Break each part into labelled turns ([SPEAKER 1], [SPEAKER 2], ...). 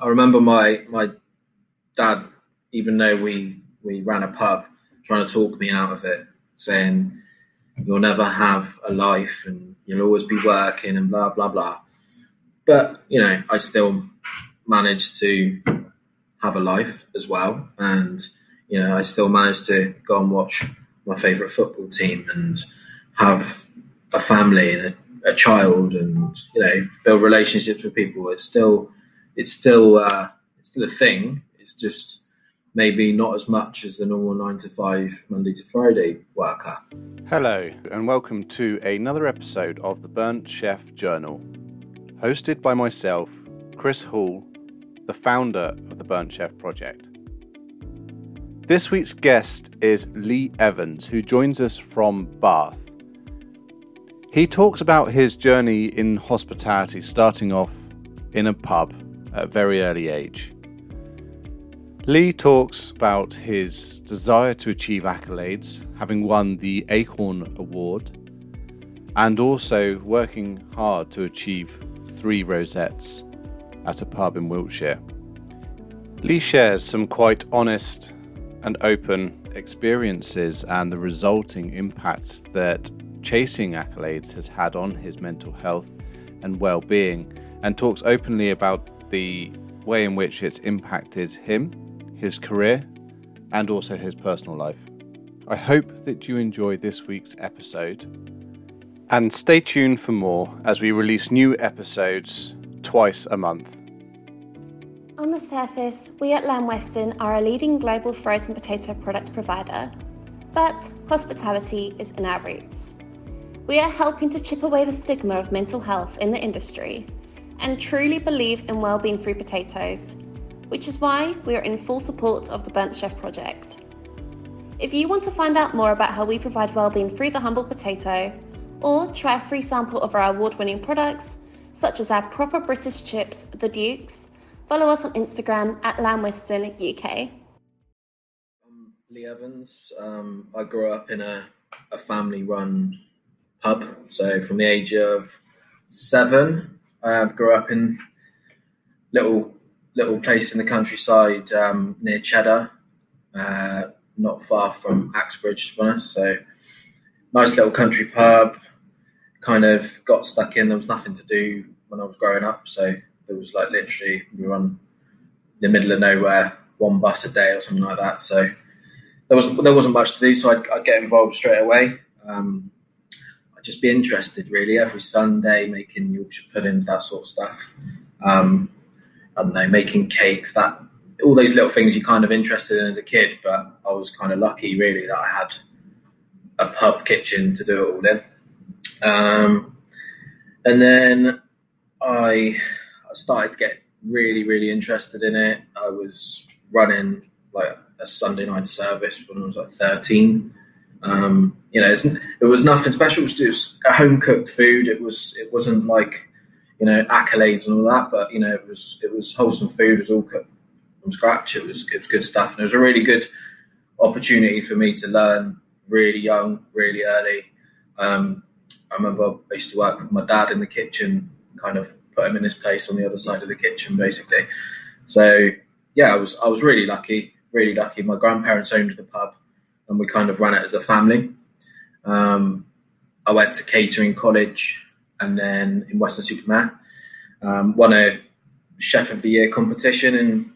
[SPEAKER 1] I remember my my dad, even though we we ran a pub, trying to talk me out of it, saying you'll never have a life and you'll always be working and blah blah blah. But you know, I still managed to have a life as well, and you know, I still managed to go and watch my favourite football team and have a family and a, a, child and you know build relationships with people. It's still it's still uh, it's still a thing. It's just maybe not as much as the normal nine to five Monday to Friday worker.
[SPEAKER 2] Hello and welcome to another episode of the Burnt Chef Journal, hosted by myself, Chris Hall, the founder of the Burnt Chef Project. This week's guest is Leigh Evans, who joins us from Bath. He talks about his journey in hospitality, starting off in a pub at a very early age. Leigh talks about his desire to achieve accolades, having won the Acorn Award, and also working hard to achieve three rosettes at a pub in Wiltshire. Leigh shares some quite honest and open experiences and the resulting impact that chasing accolades has had on his mental health and well being, and talks openly about the way in which it's impacted him, his career, and also his personal life. I hope that you enjoy this week's episode. And stay tuned for more as we release new episodes twice a month.
[SPEAKER 3] On the surface, we at Lamb Weston are a leading global frozen potato product provider, but hospitality is in our roots. We are helping to chip away the stigma of mental health in the industry and truly believe in well-being through potatoes, which is why we are in full support of the Burnt Chef project. If you want to find out more about how we provide well-being through the humble potato, or try a free sample of our award-winning products, such as our proper British chips, the Dukes, Follow us on Instagram at Lamb UK.
[SPEAKER 1] I'm Leigh Evans. Um, I grew up in a, a family run pub. So from the age of seven, I grew up in little little place in the countryside um, near Cheddar, uh, not far from Axbridge, to be honest. So nice little country pub. Kind of got stuck in. There was nothing to do when I was growing up, so it was like literally we were on the middle of nowhere, one bus a day or something like that. So there was there wasn't much to do. So I'd, I'd get involved straight away. Um, just be interested really every Sunday making Yorkshire puddings, that sort of stuff. Um, I don't know, making cakes, that all those little things you're kind of interested in as a kid. But I was kind of lucky really that I had a pub kitchen to do it all in. Um, and then I started to get really, really interested in it. I was running like a Sunday night service when I was like 13. Um, you know, it was nothing special. It was just home cooked food. It was, it wasn't like, you know, accolades and all that, but you know, it was, it was wholesome food. It was all cooked from scratch. It was, it was good stuff. And it was a really good opportunity for me to learn really young, really early. Um, I remember I used to work with my dad in the kitchen, kind of put him in his place on the other side of the kitchen, basically. So yeah, I was I was really lucky, really lucky. My grandparents owned the pub, and we kind of ran it as a family. Um, I went to catering college, and then in Weston-super-Mare, um, won a chef of the year competition in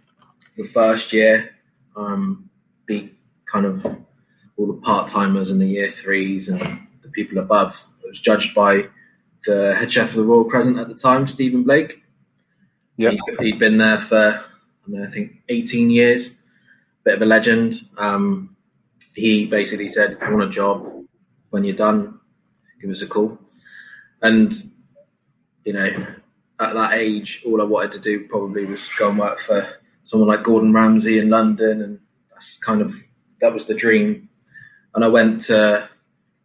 [SPEAKER 1] the first year. Um, beat kind of all the part timers and the year threes and the people above. It was judged by the head chef of the Royal Crescent at the time, Stephen Blake.
[SPEAKER 2] Yeah,
[SPEAKER 1] he, had been there for I, know, I, think 18 years. Bit of a legend. Um, he basically said, "If you want a job, when you're done, give us a call." And you know, at that age, all I wanted to do probably was go and work for someone like Gordon Ramsay in London, and that's kind of that was the dream. And I went to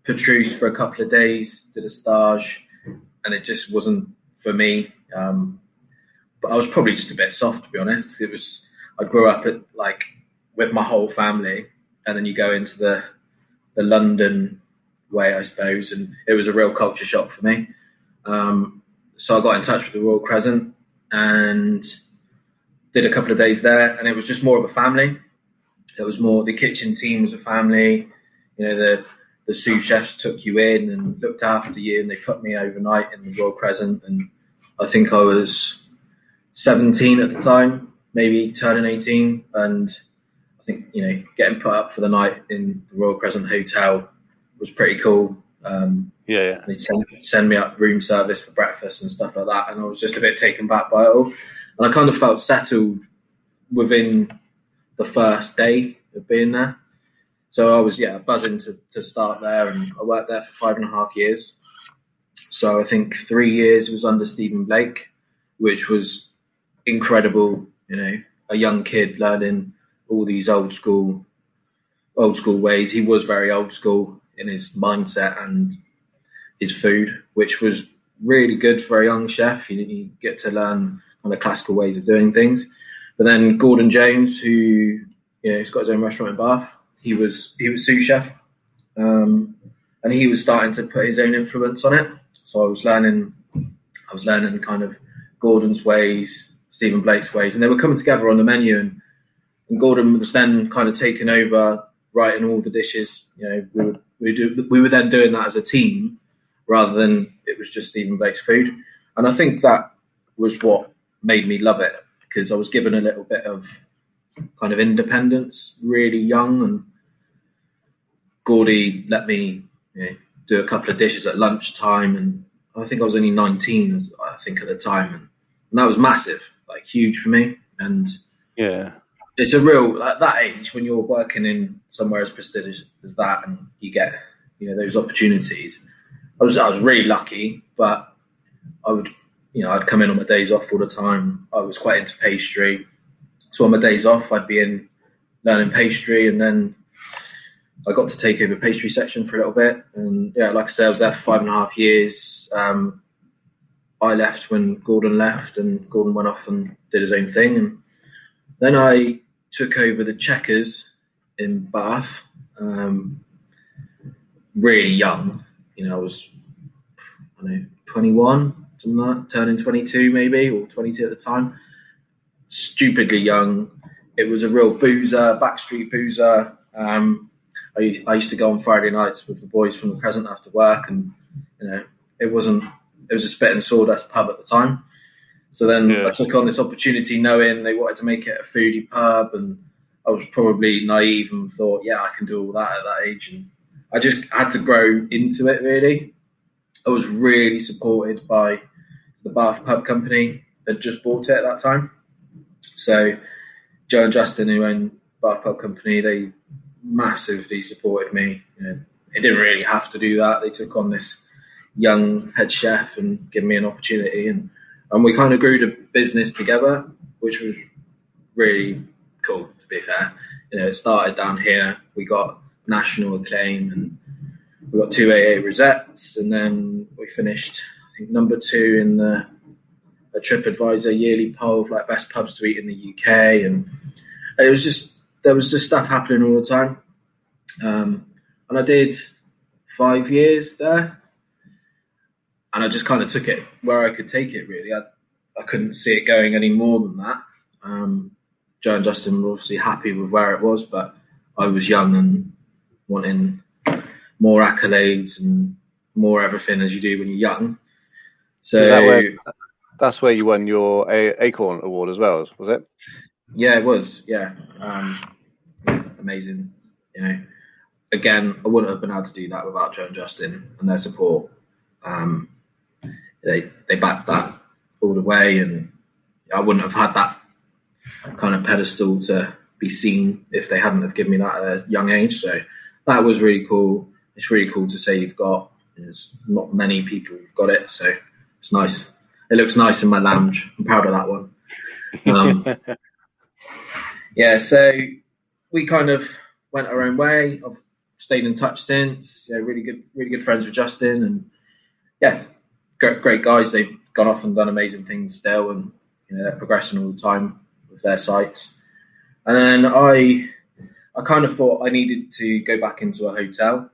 [SPEAKER 1] Petrus for a couple of days, did a stage, and it just wasn't for me. Um, but I was probably just a bit soft, to be honest. It was I grew up at like with my whole family, and then you go into the the London way, I suppose, and it was a real culture shock for me. Um, so I got in touch with the Royal Crescent, and did a couple of days there, and it was just more of a family. It was more the kitchen team was a family. You know, the the sous chefs took you in and looked after you, and they put me overnight in the Royal Crescent. And I think I was 17 at the time, maybe turning 18, and I think you know getting put up for the night in the Royal Crescent Hotel was pretty cool. Um,
[SPEAKER 2] yeah, yeah.
[SPEAKER 1] They'd send, send me up room service for breakfast and stuff like that, and I was just a bit taken back by it all. And I kind of felt settled within the first day of being there. So I was yeah buzzing to, to start there, and I worked there for five and a half years. So I think three years was under Stephen Blake, which was incredible. You know, a young kid learning all these old school old school ways. He was very old school in his mindset and his food, which was really good for a young chef. You, you get to learn kind of classical ways of doing things. But then Gordon Jones, who you know, he's got his own restaurant in Bath, he was he was sous chef, um, and he was starting to put his own influence on it. So I was learning, I was learning kind of Gordon's ways, Stephen Blake's ways, and they were coming together on the menu. And, and Gordon was then kind of taking over, writing all the dishes. You know, we would we do we were then doing that as a team rather than it was just Stephen Blake's food. And I think that was what made me love it because I was given a little bit of kind of independence, really young, and Gordy let me you know, do a couple of dishes at lunchtime, and I think I was only 19, I think at the time, and, and that was massive, like huge for me. And
[SPEAKER 2] yeah,
[SPEAKER 1] it's a real at that age when you're working in somewhere as prestigious as that, and you get you know those opportunities. I was I was really lucky, but I would you know I'd come in on my days off all the time. I was quite into pastry, so on my days off I'd be in learning pastry, and then I got to take over pastry section for a little bit. And yeah, like I said, I was there for five and a half years. Um, I left when Gordon left, and Gordon went off and did his own thing, and then I took over the Checkers in Bath. Um, really young, you know, I was I don't know 21, something like that, turning 22 maybe or 22 at the time. Stupidly young. It was a real boozer, backstreet boozer. Um, I, I used to go on Friday nights with the boys from the Crescent after work, and you know, it wasn't. It was a spit and sawdust pub at the time. So then
[SPEAKER 2] Yeah.
[SPEAKER 1] I took on this opportunity, knowing they wanted to make it a foodie pub, and I was probably naive and thought, yeah, I can do all that at that age, and I just had to grow into it. Really, I was really supported by the Bath Pub Company that just bought it at that time. So Joe and Justin, who own Bath Pub Company, they massively supported me. You know, they didn't really have to do that. They took on this young head chef and gave me an opportunity, and and we kind of grew the business together, which was really cool. To be fair, you know, it started down here. We got national acclaim, and we got two AA rosettes, and then we finished, I think, number two in the a TripAdvisor yearly poll of like best pubs to eat in the UK, and, and it was just there was just stuff happening all the time. Um, and I did five years there, and I just kind of took it where I could take it. Really, I I couldn't see it going any more than that. Um, Joe and Justin were obviously happy with where it was, but I was young and wanting more accolades and more everything as you do when you're young. So
[SPEAKER 2] that where, that's where you won your A- Acorn Award as well, was it?
[SPEAKER 1] Yeah, it was. Yeah, um, amazing. You know, again, I wouldn't have been able to do that without Joe and Justin and their support. Um, they they backed that all the way, and I wouldn't have had that kind of pedestal to be seen if they hadn't have given me that at a young age. So that was really cool. It's really cool to say you've got. There's not many people who've got it, so it's nice. It looks nice in my lounge. I'm proud of that one. Um, yeah, so we kind of went our own way. I've stayed in touch since. Yeah, really good, really good friends with Justin, and yeah, great, guys. They've gone off and done amazing things still, and you know they're progressing all the time with their sites. And then I, I kind of thought I needed to go back into a hotel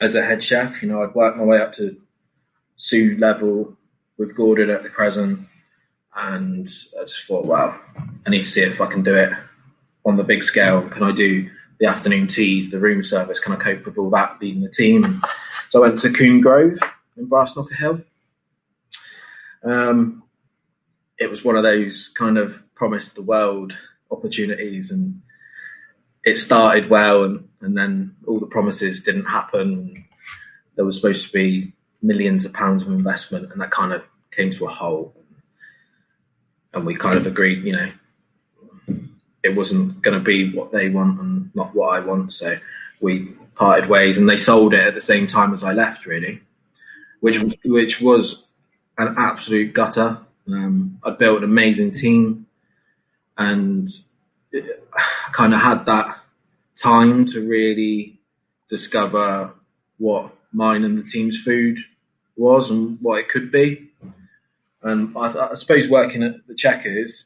[SPEAKER 1] as a head chef. You know, I'd worked my way up to sous level with Gordon at the Crescent, and I just thought, wow, I need to see if I can do it on the big scale. Can I do the afternoon teas, the room service? Can I cope with all that leading the team? So I went to Combe Grove in Brassknocker Hill. Um, it was one of those kind of promised the world opportunities, and it started well, and, and then all the promises didn't happen. There was supposed to be millions of pounds of investment, and that kind of came to a halt. And we kind of agreed, you know, it wasn't going to be what they want and not what I want. So we parted ways, and they sold it at the same time as I left, really, which which was an absolute gutter. Um, I built an amazing team, and I kind of had that time to really discover what mine and the team's food was and what it could be. And I, I suppose working at the Checkers,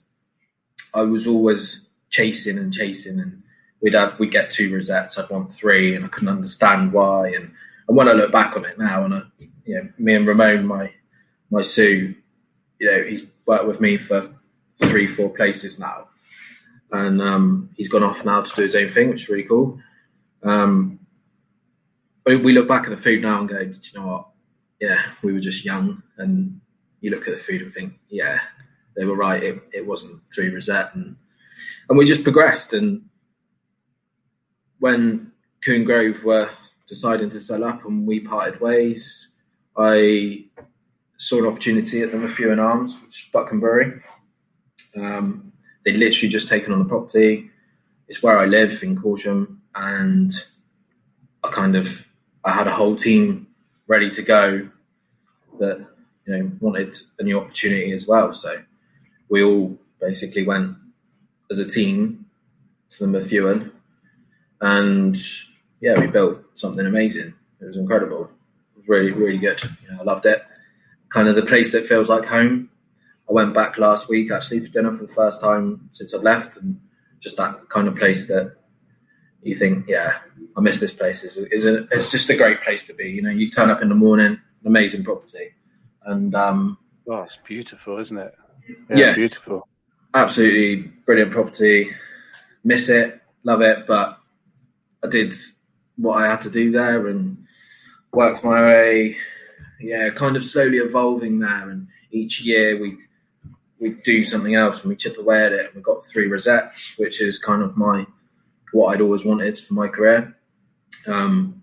[SPEAKER 1] I was always chasing and chasing, and we'd have we'd get two rosettes, I'd want three, and I couldn't understand why. And, and when I look back on it now, and I, you know, me and Ramon, my my sous, you know, he's worked with me for three, four places now, and um, he's gone off now to do his own thing, which is really cool. Um, but we look back at the food now and go, do you know what? Yeah, we were just young, and you look at the food and think, yeah, they were right. It, it wasn't three rosette, and and we just progressed. And when Combe Grove were deciding to sell up and we parted ways, I saw an opportunity at the Methuen Arms, which is Butcombe Brewery. Um, they'd literally just taken on the property. It's where I live in Corsham, and I kind of I had a whole team ready to go that you know wanted a new opportunity as well. So we all basically went as a team to the Methuen, and yeah, we built something amazing. It was incredible. It was really, really good. You know, I loved it. Kind of the place that feels like home. I went back last week actually for dinner for the first time since I've left, and just that kind of place that you think, yeah, I miss this place. It's, it's, a, it's just a great place to be. You know, you turn up in the morning, an amazing property, and um,
[SPEAKER 2] oh, it's beautiful, isn't it?
[SPEAKER 1] Yeah, yeah,
[SPEAKER 2] beautiful
[SPEAKER 1] absolutely brilliant property. Miss it, love it, but I did what I had to do there and worked my way. Yeah, kind of slowly evolving there, and each year we we do something else and we chip away at it. We got three rosettes, which is kind of my what I'd always wanted for my career. Um,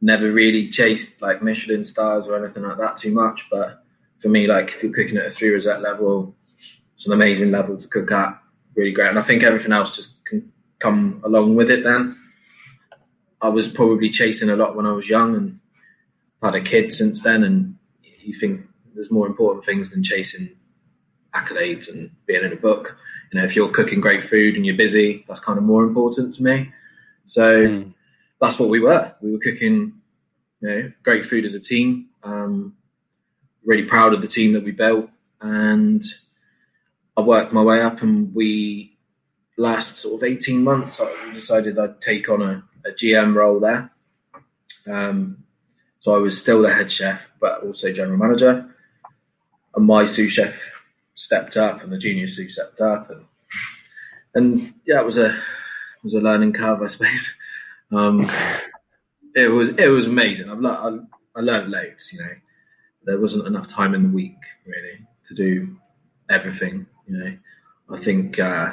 [SPEAKER 1] never really chased like Michelin stars or anything like that too much, but for me, like if you're cooking at a three rosette level, it's an amazing level to cook at. Really great, and I think everything else just can come along with it. Then I was probably chasing a lot when I was young, and had a kid since then. And you think there's more important things than chasing accolades and being in a book. You know, if you're cooking great food and you're busy, that's kind of more important to me. So mm. that's what we were. We were cooking, you know, great food as a team. Um, really proud of the team that we built, and I worked my way up, and we last sort of eighteen months, I decided I'd take on a, a GM role there. Um, so I was still the head chef, but also general manager. And my sous chef stepped up, and the junior sous stepped up, and and yeah, it was a it was a learning curve, I suppose. Um, it was it was amazing. I've I, I learned loads. You know, there wasn't enough time in the week really to do everything. You know, I think uh,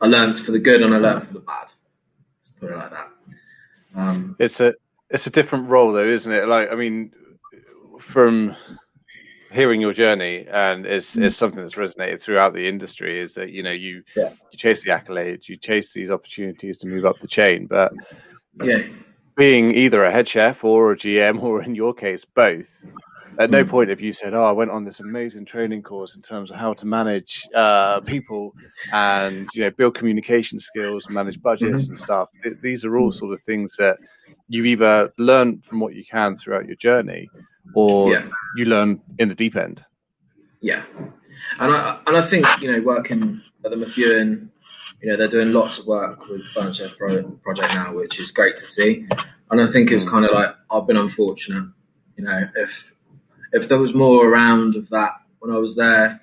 [SPEAKER 1] I learned for the good and I learned for the bad. Let's put it like that. Um,
[SPEAKER 2] it's a it's a different role though, isn't it? Like, I mean, from hearing your journey and it's, mm. it's something that's resonated throughout the industry is that you know you yeah. you chase the accolades you chase these opportunities to move up the chain but
[SPEAKER 1] yeah
[SPEAKER 2] being either a head chef or a gm or in your case both at no hmm. point have you said, "Oh, I went on this amazing training course in terms of how to manage uh, people and you know build communication skills, manage budgets mm-hmm. and stuff." Th- these are all sort of things that you either learn from what you can throughout your journey, or yeah. you learn in the deep end.
[SPEAKER 1] Yeah, and I and I think you know working at the Methuen, you know they're doing lots of work with Burnt Chef project now, which is great to see. And I think it's hmm. kind of like I've been unfortunate, you know, if if there was more around of that when I was there.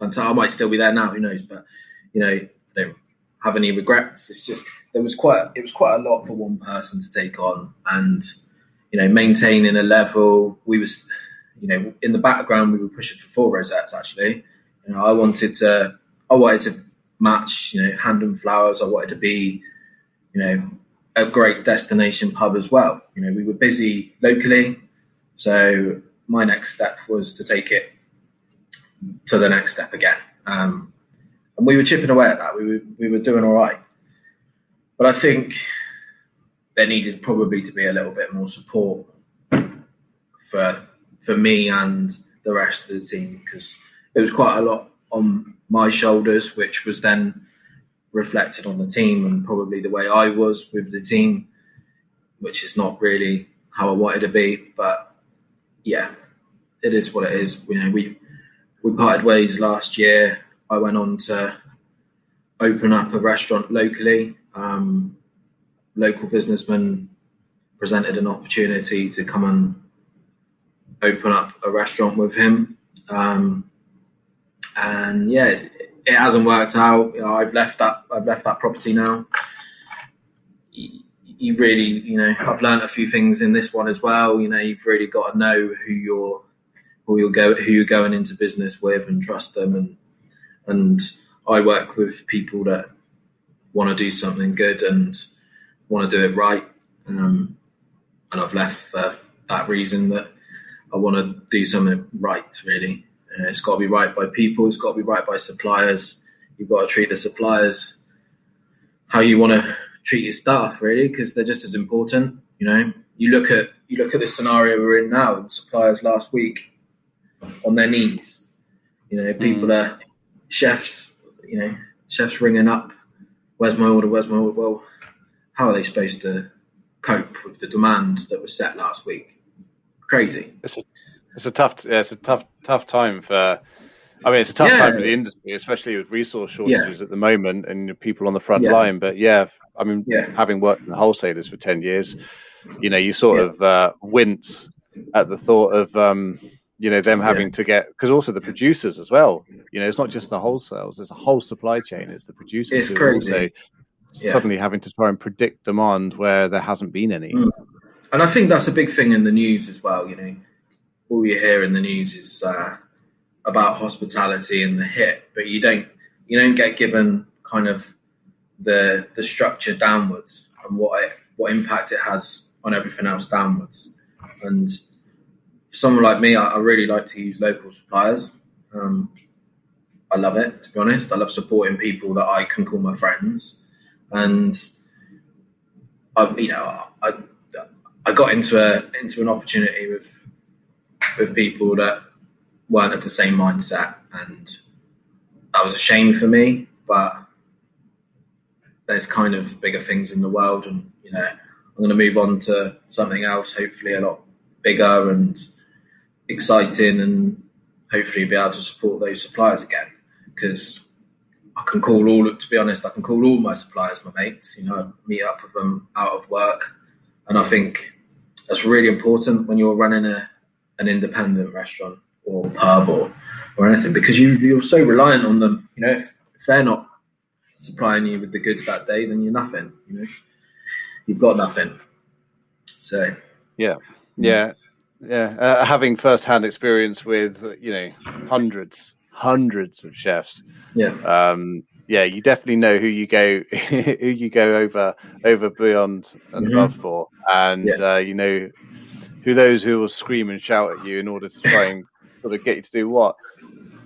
[SPEAKER 1] I might still be there now. Who knows? But you know, I don't have any regrets. It's just there was quite it was quite a lot for one person to take on, and you know, maintaining a level. We was you know in the background we were pushing for four rosettes actually. You know, I wanted to I wanted to match you know hand and flowers. I wanted to be you know a great destination pub as well. You know, we were busy locally, so my next step was to take it to the next step again. Um, and we were chipping away at that. We were we were doing all right, but I think there needed probably to be a little bit more support for for me and the rest of the team because it was quite a lot on my shoulders, which was then reflected on the team and probably the way I was with the team, which is not really how I wanted to be. But yeah, it is what it is. You know, we we parted ways last year. I went on to open up a restaurant locally. Um, local businessman presented an opportunity to come and open up a restaurant with him. Um, and yeah, it hasn't worked out. You know, I've left that. I've left that property now. You really, you know, I've learned a few things in this one as well. You know, you've really got to know who you're, who you're go, who you're going into business with, and trust them. And and I work with people that want to do something good and want to do it right. Um, and I've left for that reason that I want to do something right, really. Uh, it's got to be right by people. It's got to be right by suppliers. You've got to treat the suppliers how you want to treat your staff, really, because they're just as important. You know, you look at you look at the scenario we're in now. Suppliers last week on their knees. You know, people mm. are chefs. You know, chefs ringing up. Where's my order? Where's my order? Well, how are they supposed to cope with the demand that was set last week? Crazy.
[SPEAKER 2] It's a it's a tough, yeah, it's a tough, tough time for. I mean, it's a tough yeah. time for the industry, especially with resource shortages yeah. at the moment and people on the front yeah. line. But yeah, I mean, having worked in the wholesalers for ten years, you know, you sort of uh, wince at the thought of, um, you know, them having to get because also the producers as well. You know, it's not just the wholesales; there's a whole supply chain. It's the producers
[SPEAKER 1] it's who are
[SPEAKER 2] also suddenly having to try and predict demand where there hasn't been any.
[SPEAKER 1] Mm. And I think that's a big thing in the news as well. You know, all you hear in the news is uh, about hospitality and the hit, but you don't you don't get given kind of the the structure downwards and what it, what impact it has on everything else downwards. And someone like me, I, I really like to use local suppliers. Um, I love it to be honest. I love supporting people that I can call my friends, and I, you know, I I got into a into an opportunity with with people that weren't of the same mindset, and that was a shame for me. But there's kind of bigger things in the world, and you know, I'm going to move on to something else, hopefully a lot bigger and exciting, and hopefully be able to support those suppliers again. Because I can call all, to be honest, I can call all my suppliers my mates. You know, meet up with them out of work, and I think that's really important when you're running a an independent restaurant or pub or, or anything because you, you're so reliant on them. You know, if, if they're not supplying you with the goods that day, then you're nothing. You know, you've got nothing. So,
[SPEAKER 2] yeah, yeah, yeah. Uh, having first-hand experience with you know hundreds, hundreds of chefs.
[SPEAKER 1] Yeah.
[SPEAKER 2] Um, yeah, you definitely know who you go who you go over over beyond and mm-hmm. above for, and yeah. uh, you know who those who will scream and shout at you in order to try and sort of get you to do what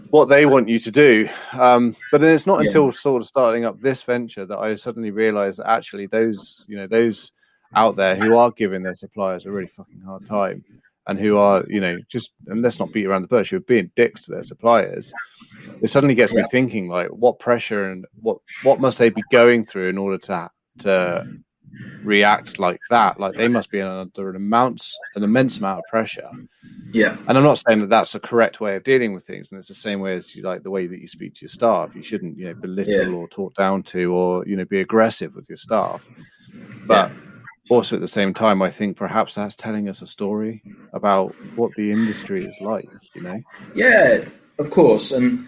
[SPEAKER 2] what they want you to do. Um, but then it's not yeah. until sort of starting up this venture that I suddenly realised that actually those you know those out there who are giving their suppliers a really fucking hard time and who are you know just and let's not beat around the bush who are being dicks to their suppliers it suddenly gets me thinking like what pressure and what what must they be going through in order to to react like that. Like they must be under an amount, an immense amount of pressure.
[SPEAKER 1] Yeah.
[SPEAKER 2] And I'm not saying that that's the correct way of dealing with things, and it's the same way as you like the way that you speak to your staff. You shouldn't, you know, belittle yeah. or talk down to, or you know, be aggressive with your staff. But yeah. also at the same time, I think perhaps that's telling us a story about what the industry is like. You know.
[SPEAKER 1] Yeah, of course, and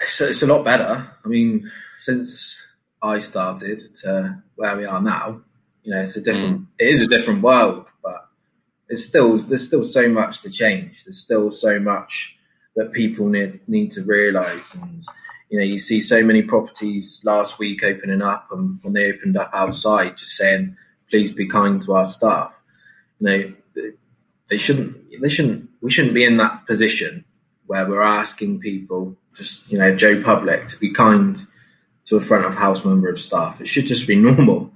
[SPEAKER 1] it's, it's a lot better. I mean, since I started to where we are now, you know, it's a different. Mm. It is a different world, but it's still there's still so much to change. There's still so much that people need need to realise, and you know, you see so many properties last week opening up, and when they opened up outside, just saying, "Please be kind to our staff." You know, they shouldn't. They shouldn't. We shouldn't be in that position where we're asking people, just you know, Joe Public, to be kind to a front of house member of staff. It should just be normal.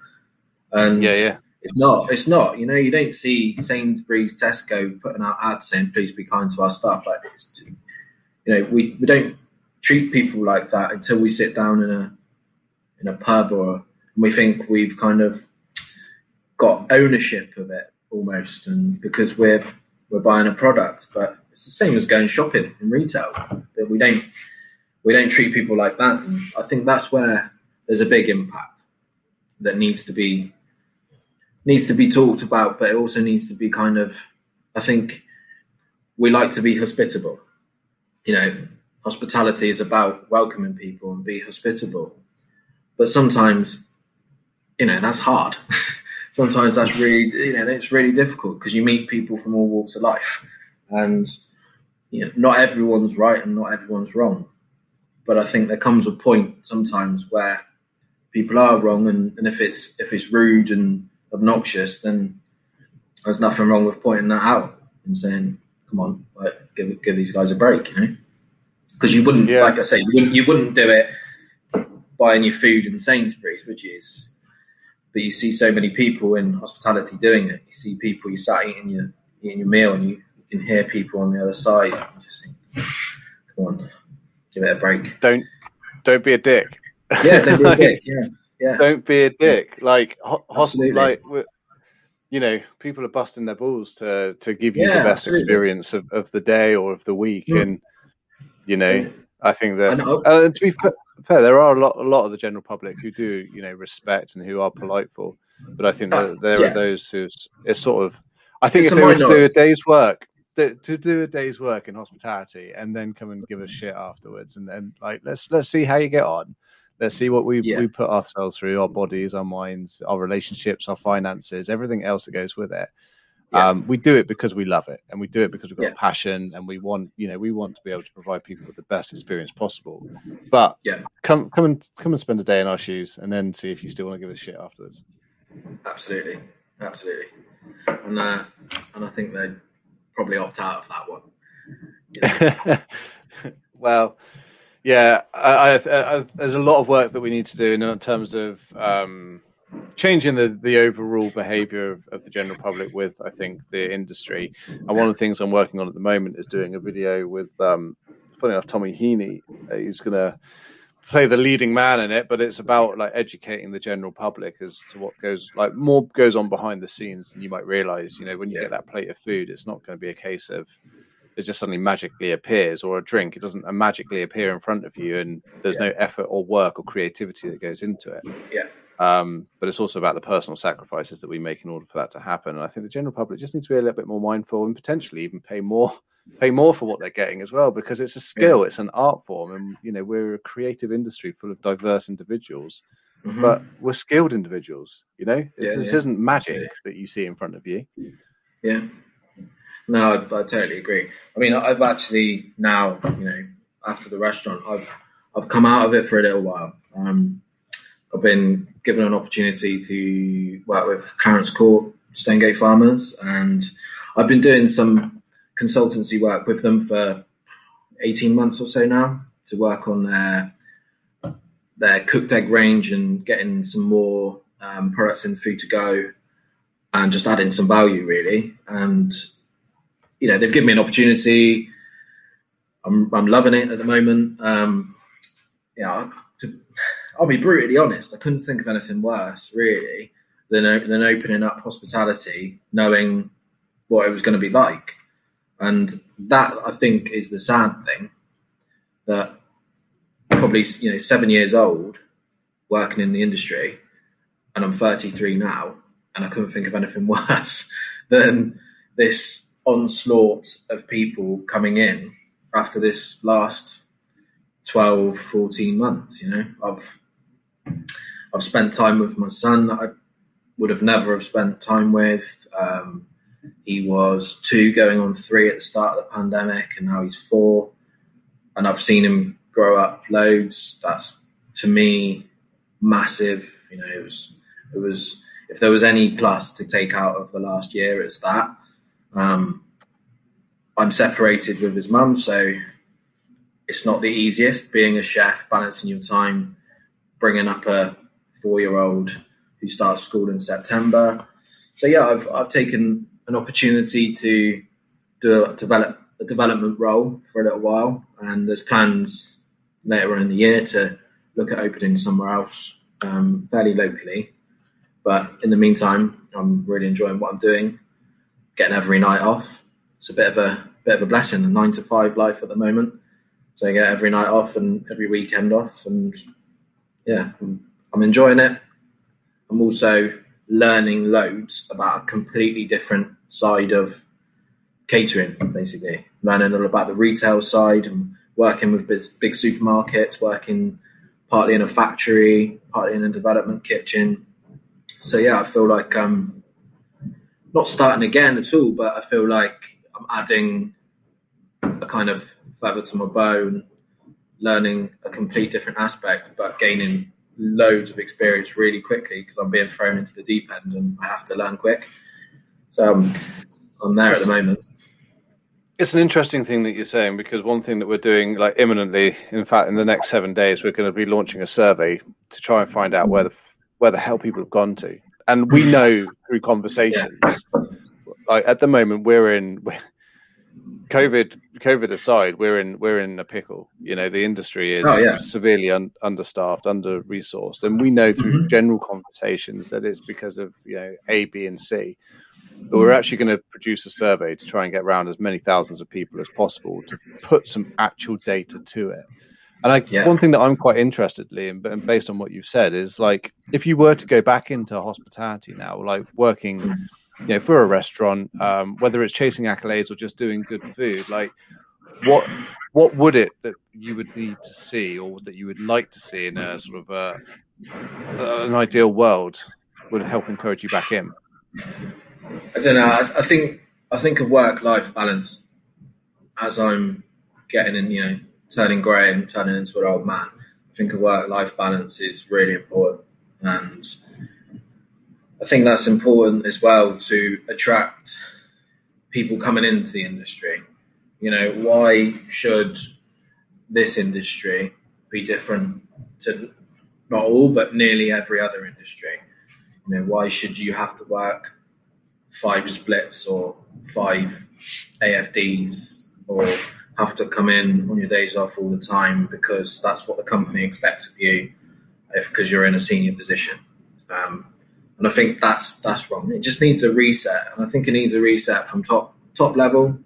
[SPEAKER 1] And
[SPEAKER 2] yeah, yeah.
[SPEAKER 1] It's not. It's not. You know, you don't see Sainsbury's, Tesco putting out ads saying, "Please be kind to our staff." Like this. You know, we, we don't treat people like that until we sit down in a in a pub or we think we've kind of got ownership of it almost, and because we're we're buying a product. But it's the same as going shopping in retail. That we don't we don't treat people like that. And I think that's where there's a big impact that needs to be needs to be talked about, but it also needs to be kind of, I think we like to be hospitable. You know, hospitality is about welcoming people and be hospitable. But sometimes, you know, that's hard. sometimes that's really, you know, it's really difficult because you meet people from all walks of life. And, you know, not everyone's right and not everyone's wrong. But I think there comes a point sometimes where people are wrong and, and if it's if it's rude and obnoxious, then there's nothing wrong with pointing that out and saying, "Come on, like, give give these guys a break," you know? Because you wouldn't, yeah. like I say, you wouldn't you wouldn't do it buying your food in Sainsbury's, would you? but you see so many people in hospitality doing it. You see people, you start eating your eating your meal, and you, you can hear people on the other side. You just think, "Come on, give it a break."
[SPEAKER 2] Don't don't be a dick.
[SPEAKER 1] Yeah, don't be a dick. Yeah yeah.
[SPEAKER 2] Don't be a dick. Like, hospital, like, you know, people are busting their balls to to give you yeah, the best absolutely. experience of, of the day or of the week, mm. and you know, I think that. Uh, to be fair, there are a lot a lot of the general public who do, you know, respect and who are polite for, but I think that there yeah. are those who it's sort of. I think it's if they were to do a day's work, to, to, do a day's work in hospitality and then come and give us shit afterwards and then like let's let's see how you get on Let's see what we yeah. we put ourselves through, our bodies, our minds, our relationships, our finances, everything else that goes with it. Yeah. Um, we do it because we love it, and we do it because we've got yeah. passion, and we want you know we want to be able to provide people with the best experience possible. But
[SPEAKER 1] yeah,
[SPEAKER 2] come come and come and spend a day in our shoes, and then see if you still want to give us shit afterwards.
[SPEAKER 1] Absolutely, absolutely, and uh, and I think they'd probably opt out of that
[SPEAKER 2] one. well, yeah, I, I, I, there's a lot of work that we need to do in terms of um, changing the, the overall behaviour of, of, the general public with, I think, the industry. And one of the things I'm working on at the moment is doing a video with, um, funny enough, Tommy Heaney. He's going to play the leading man in it, but it's about like educating the general public as to what goes like more goes on behind the scenes than you might realize. You know, when you yeah. get that plate of food, it's not going to be a case of it just suddenly magically appears, or a drink, it doesn't magically appear in front of you, and there's yeah. no effort or work or creativity that goes into it.
[SPEAKER 1] Yeah.
[SPEAKER 2] Um, but it's also about the personal sacrifices that we make in order for that to happen. And I think the general public just needs to be a little bit more mindful and potentially even pay more pay more for what they're getting as well because it's a skill, yeah. it's an art form, and you know we're a creative industry full of diverse individuals. Mm-hmm. But we're skilled individuals, you know. Yeah, this isn't magic that you see in front of you.
[SPEAKER 1] Yeah, no, I, I, totally agree. I mean, I've actually now, you know, after the restaurant, I've I've come out of it for a little while. Um, I've been given an opportunity to work with Clarence Court, Stonegate Farmers, and I've been doing some consultancy work with them for 18 months or so now to work on their their cooked egg range and getting some more um, products in food to go and just adding some value really. And you know, they've given me an opportunity. I'm, I'm loving it at the moment. Um, yeah, to, I'll be brutally honest. I couldn't think of anything worse, really, than than opening up hospitality, knowing what it was going to be like, and that I think is the sad thing. That probably you know seven years old, working in the industry, and I'm 33 now, and I couldn't think of anything worse than this onslaught of people coming in after this last 12, 14 months. You know, I've I've spent time with my son that I would have never have spent time with. Um, he was two, going on three at the start of the pandemic, and now he's four. And I've seen him grow up loads. That's to me massive. You know, it was it was if there was any plus to take out of the last year, it's that. Um, I'm separated with his mum, so it's not the easiest being a chef, balancing your time, bringing up a four-year-old who starts school in September. So yeah, I've I've taken an opportunity to do a, develop a development role for a little while, and there's plans later on in the year to look at opening somewhere else um, fairly locally. But in the meantime, I'm really enjoying what I'm doing, getting every night off. It's a bit of a bit of a blessing, a nine to five life at the moment. So I get every night off and every weekend off, and yeah, I'm, I'm enjoying it. I'm also learning loads about a completely different side of catering, basically learning all about the retail side and working with big, supermarkets, working partly in a factory, partly in a development kitchen. So yeah, I feel like I'm not starting again at all, but I feel like I'm adding a kind of feather to my bow and learning a complete different aspect, but gaining loads of experience really quickly because I'm being thrown into the deep end and I have to learn quick. So um, I'm there at the moment.
[SPEAKER 2] It's an interesting thing that you're saying because one thing that we're doing, like imminently, in fact, in the next seven days, we're going to be launching a survey to try and find out where the where the hell people have gone to, and we know through conversations. Yeah. Like at the moment, we're in we're, COVID. COVID aside, we're in we're in a pickle. You know, the industry is oh, yeah. severely un, understaffed, under resourced, and we know through mm-hmm. general conversations that it's because of you know A, B, and C. But we're actually going to produce a survey to try and get around as many thousands of people as possible to put some actual data to it. And I, yeah. one thing that I'm quite interested in, but based on what you've said, is like if you were to go back into hospitality now, like working, you know, for a restaurant, um, whether it's chasing accolades or just doing good food, like what what would it that you would need to see, or that you would like to see in a sort of a, an ideal world, would help encourage you back in?
[SPEAKER 1] I don't know. I, I think I think a work life balance as I'm getting in, you know, turning grey and turning into an old man. I think a work life balance is really important, and I think that's important as well to attract people coming into the industry. You know, why should this industry be different to not all, but nearly every other industry? You know, why should you have to work five splits or five AFDs or have to come in on your days off all the time because that's what the company expects of you if because you're in a senior position. Um, and I think that's that's wrong. It just needs a reset, and I think it needs a reset from top top level.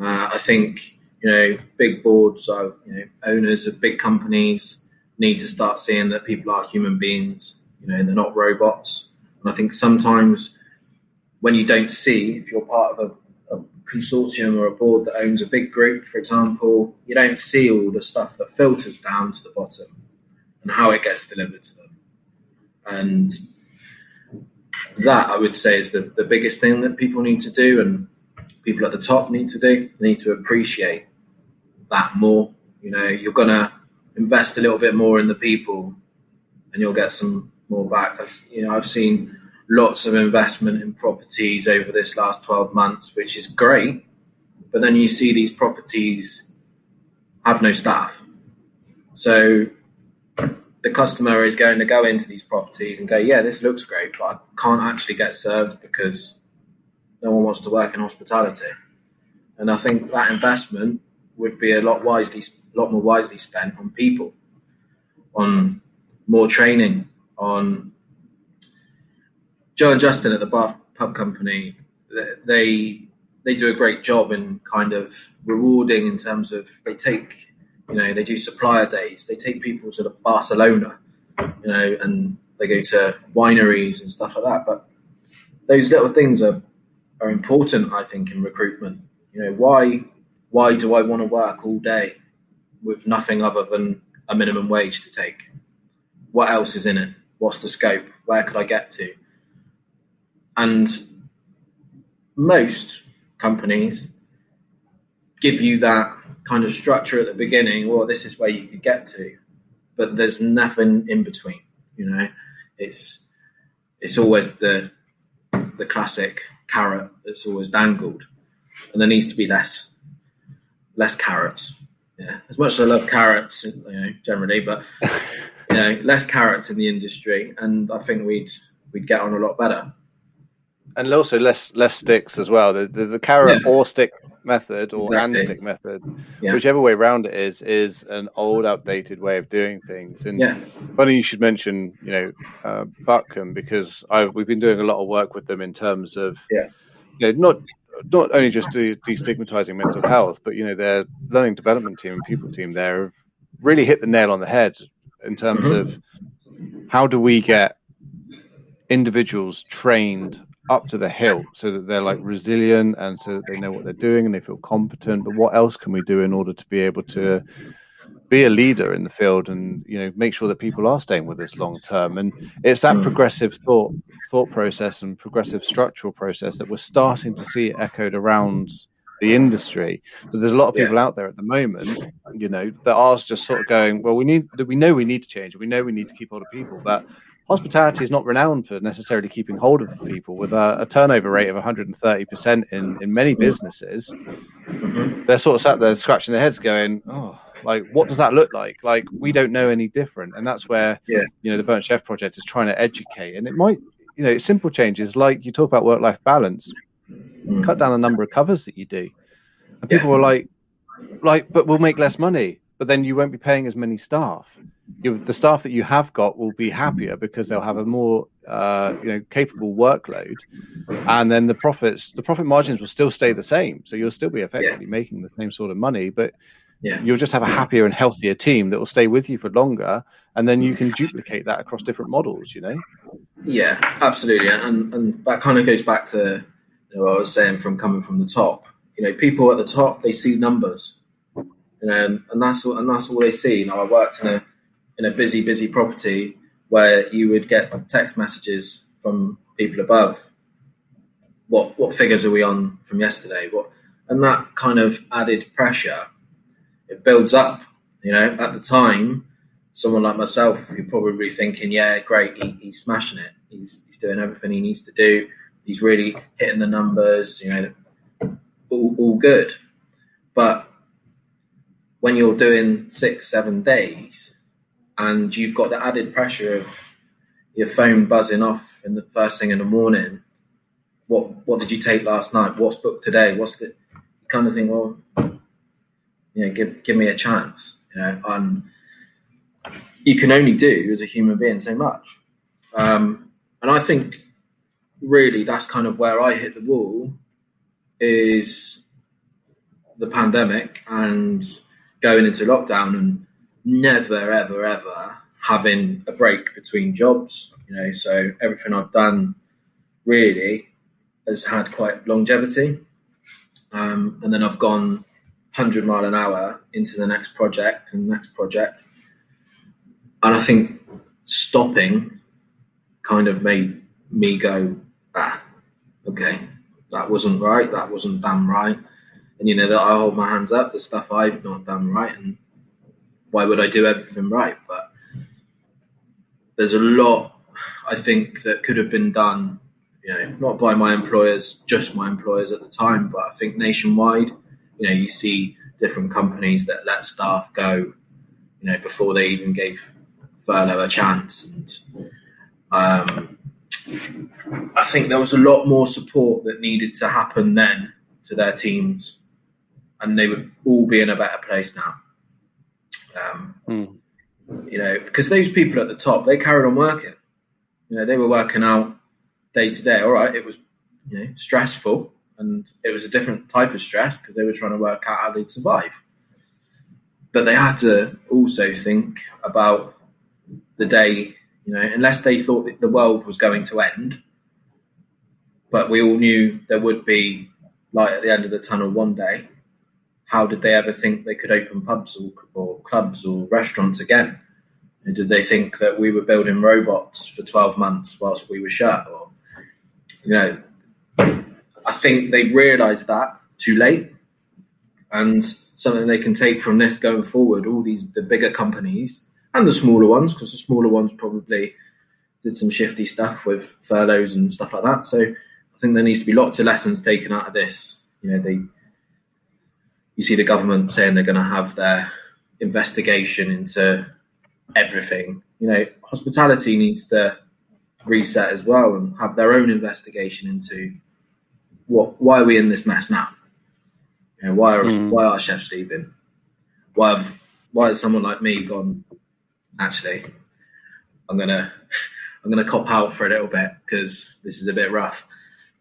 [SPEAKER 1] Uh, I think you know big boards, of you know owners of big companies need to start seeing that people are human beings. You know they're not robots. And I think sometimes when you don't see, if you're part of a, a, consortium or a board that owns a big group, for example, you don't see all the stuff that filters down to the bottom and how it gets delivered to them. And that I would say is the, the biggest thing that people need to do and people at the top need to do. They need to appreciate that more. You know, you're gonna invest a little bit more in the people and you'll get some more back. That's, you know, I've seen lots of investment in properties over this last 12 months, which is great. But then you see these properties have no staff. So the customer is going to go into these properties and go, yeah, this looks great, but I can't actually get served because no one wants to work in hospitality. And I think that investment would be a lot wisely, lot more wisely spent on people, on more training, on Joe and Justin at the Bath Pub Company, they they do a great job in kind of rewarding in terms of they take, you know, they do supplier days. They take people to Barcelona, you know, and they go to wineries and stuff like that. But those little things are are important, I think, in recruitment. You know, why why do I want to work all day with nothing other than a minimum wage to take. What else is in it? What's the scope? Where could I get to? And most companies give you that kind of structure at the beginning, well, this is where you could get to, but there's nothing in between. You know, it's it's always the the classic carrot that's always dangled, and there needs to be less less carrots. Yeah, as much as I love carrots, you know, generally, but you know, less carrots in the industry, and I think we'd we'd get on a lot better
[SPEAKER 2] and also less less sticks as well. There's the carrot yeah. or stick method or exactly. and stick method, yeah. whichever way around it is, is an old, outdated way of doing things. And yeah. funny you should mention, you know, uh, Butcombe because I we've been doing a lot of work with them in terms of,
[SPEAKER 1] yeah.
[SPEAKER 2] you know, not not only just de- destigmatizing mental health, but you know, their learning development team and people team there have really hit the nail on the head in terms mm-hmm. of how do we get individuals trained up to the hill so that they're like resilient and so that they know what they're doing and they feel competent but what else can we do in order to be able to be a leader in the field and you know make sure that people are staying with us long term and it's that mm. progressive thought thought process and progressive structural process that we're starting to see echoed around the industry but there's a lot of people yeah. out there at the moment you know that are just sort of going well we need we know we need to change we know we need to keep hold of people but hospitality is not renowned for necessarily keeping hold of people with a, a turnover rate of 130% in, in many businesses. They're sort of sat there scratching their heads going, oh, like, what does that look like? Like, we don't know any different. And that's where, yeah. you know, the Burnt Chef Project is trying to educate. And it might, you know, it's simple changes like you talk about work life balance, mm. cut down the number of covers that you do. And people yeah. were like, like, but we'll make less money, but then you won't be paying as many staff you, the staff that you have got will be happier because they'll have a more uh, you know capable workload, and then the profits, the profit margins will still stay the same. So you'll still be effectively yeah. making the same sort of money, but yeah. you'll just have a happier and healthier team that will stay with you for longer, and then you can duplicate that across different models. You know?
[SPEAKER 1] Yeah, absolutely, and and that kind of goes back to you know, what I was saying from coming from the top. You know, people at the top they see numbers, and and that's and that's all they see. You know, I worked in a in a busy, busy property where you would get text messages from people above. What what figures are we on from yesterday? What and that kind of added pressure, it builds up. You know, at the time, someone like myself, you're probably thinking, "Yeah, great, he, he's smashing it. He's he's doing everything he needs to do. He's really hitting the numbers. You know, all, all good." But when you're doing six, seven days, and you've got the added pressure of your phone buzzing off in the first thing in the morning. What what did you take last night? What's booked today? What's the kind of thing? Well, you know, give give me a chance. You know, and you can only do as a human being so much. Um, and I think really that's kind of where I hit the wall is the pandemic and going into lockdown and never, ever, ever having a break between jobs. You know, so everything I've done really has had quite longevity. Um, and then I've gone 100 mile an hour into the next project and next project. And I think stopping kind of made me go, ah, okay, that wasn't right, that wasn't done right. And you know, that I hold my hands up, the stuff I've not done right, and why would I do everything right? But there's a lot I think that could have been done, you know, not by my employers, just my employers at the time, but I think nationwide, you know, you see different companies that let staff go, you know, before they even gave furlough a chance. And um, I think there was a lot more support that needed to happen then to their teams, and they would all be in a better place now. Um, mm. You know, because those people at the top, they carried on working. You know, they were working out day to day. All right, it was you know stressful, and it was a different type of stress because they were trying to work out how they'd survive. But they had to also think about the day. You know, unless they thought that the world was going to end, but we all knew there would be light at the end of the tunnel one day how did they ever think they could open pubs or, or clubs or restaurants again? did they think that we were building robots for 12 months whilst we were shut? Or, you know, I think they realised that too late, and something they can take from this going forward. All these the bigger companies and the smaller ones, because the smaller ones probably did some shifty stuff with furloughs and stuff like that. So I think there needs to be lots of lessons taken out of this. You know, they you see the government saying they're going to have their investigation into everything. You know, hospitality needs to reset as well and have their own investigation into what why are we in this mess now? You know, why are mm. why are chefs leaving? Why have why has someone like me gone? Actually, I'm gonna I'm gonna cop out for a little bit because this is a bit rough.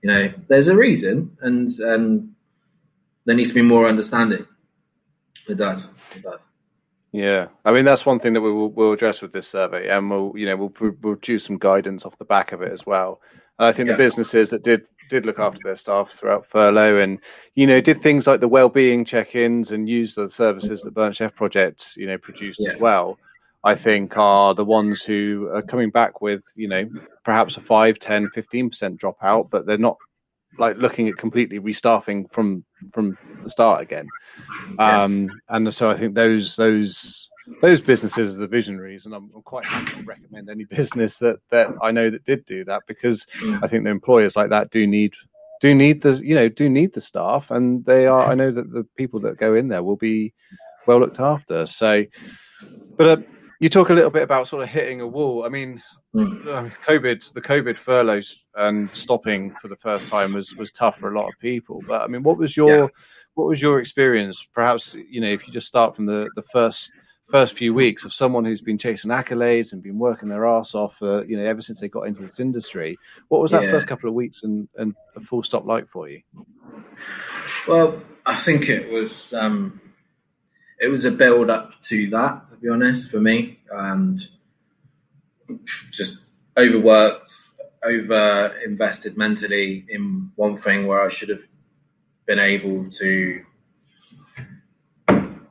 [SPEAKER 1] You know, there's a reason, and um, there needs to be more understanding. It does. It does.
[SPEAKER 2] Yeah, I mean that's one thing that we will we'll address with this survey, and we'll you know we'll, we'll produce some guidance off the back of it as well. And I think yeah. the businesses that did did look after their staff throughout furlough, and you know did things like the well-being check-ins and use the services that Burnt Chef Project you know produced yeah. as well. I think are the ones who are coming back with you know perhaps a 5, 10, 15 percent dropout, but they're not like looking at completely restaffing from from the start again. Um, and so I think those those those businesses are the visionaries, and I'm, I'm, quite happy to recommend any business that that I know that did do that because I think the employers like that do need do need the you know do need the staff, and they are. I know that the people that go in there will be well looked after. So, but uh, you talk a little bit about sort of hitting a wall. I mean, Mm. COVID, the COVID furloughs and stopping for the first time was was tough for a lot of people. But I mean, what was your yeah. what was your experience? Perhaps you know, if you just start from the the first first few weeks of someone who's been chasing accolades and been working their ass off, uh, you know, ever since they got into this industry. What was that yeah. first couple of weeks and and a full stop like for you?
[SPEAKER 1] Well, I think it was um, it was a build up to that. To be honest, for me, and just overworked, over invested mentally in one thing where I should have been able to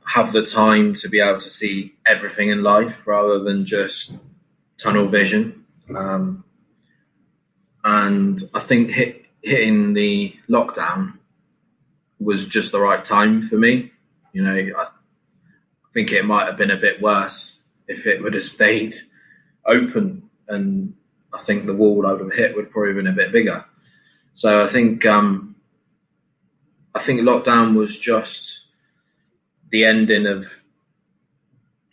[SPEAKER 1] have the time to be able to see everything in life rather than just tunnel vision. Um, and I think hit, hitting the lockdown was just the right time for me. You know, I, I think it might have been a bit worse if it would have stayed open, and I think the wall I would have hit would probably have been a bit bigger. So I think um, I think lockdown was just the ending of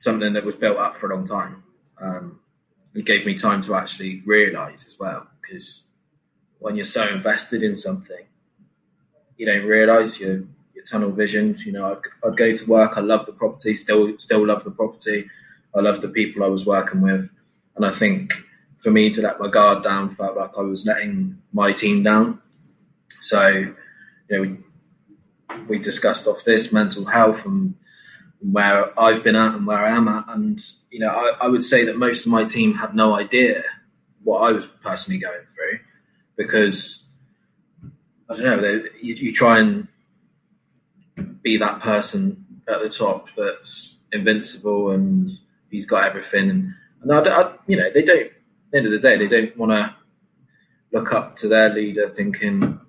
[SPEAKER 1] something that was built up for a long time. Um, it gave me time to actually realise as well, because when you're so invested in something, you don't realise your your tunnel vision. You know, I'd, I'd go to work. I love the property. Still, still love the property. I love the people I was working with. And I think for me to let my guard down felt like I was letting my team down. So, you know, we, we discussed off this mental health and where I've been at and where I am at. And, you know, I, I would say that most of my team had no idea what I was personally going through because, I don't know, they, you, you try and be that person at the top that's invincible and he's got everything. And, and I, I, you know, they don't. At the end of the day, they don't want to look up to their leader, thinking,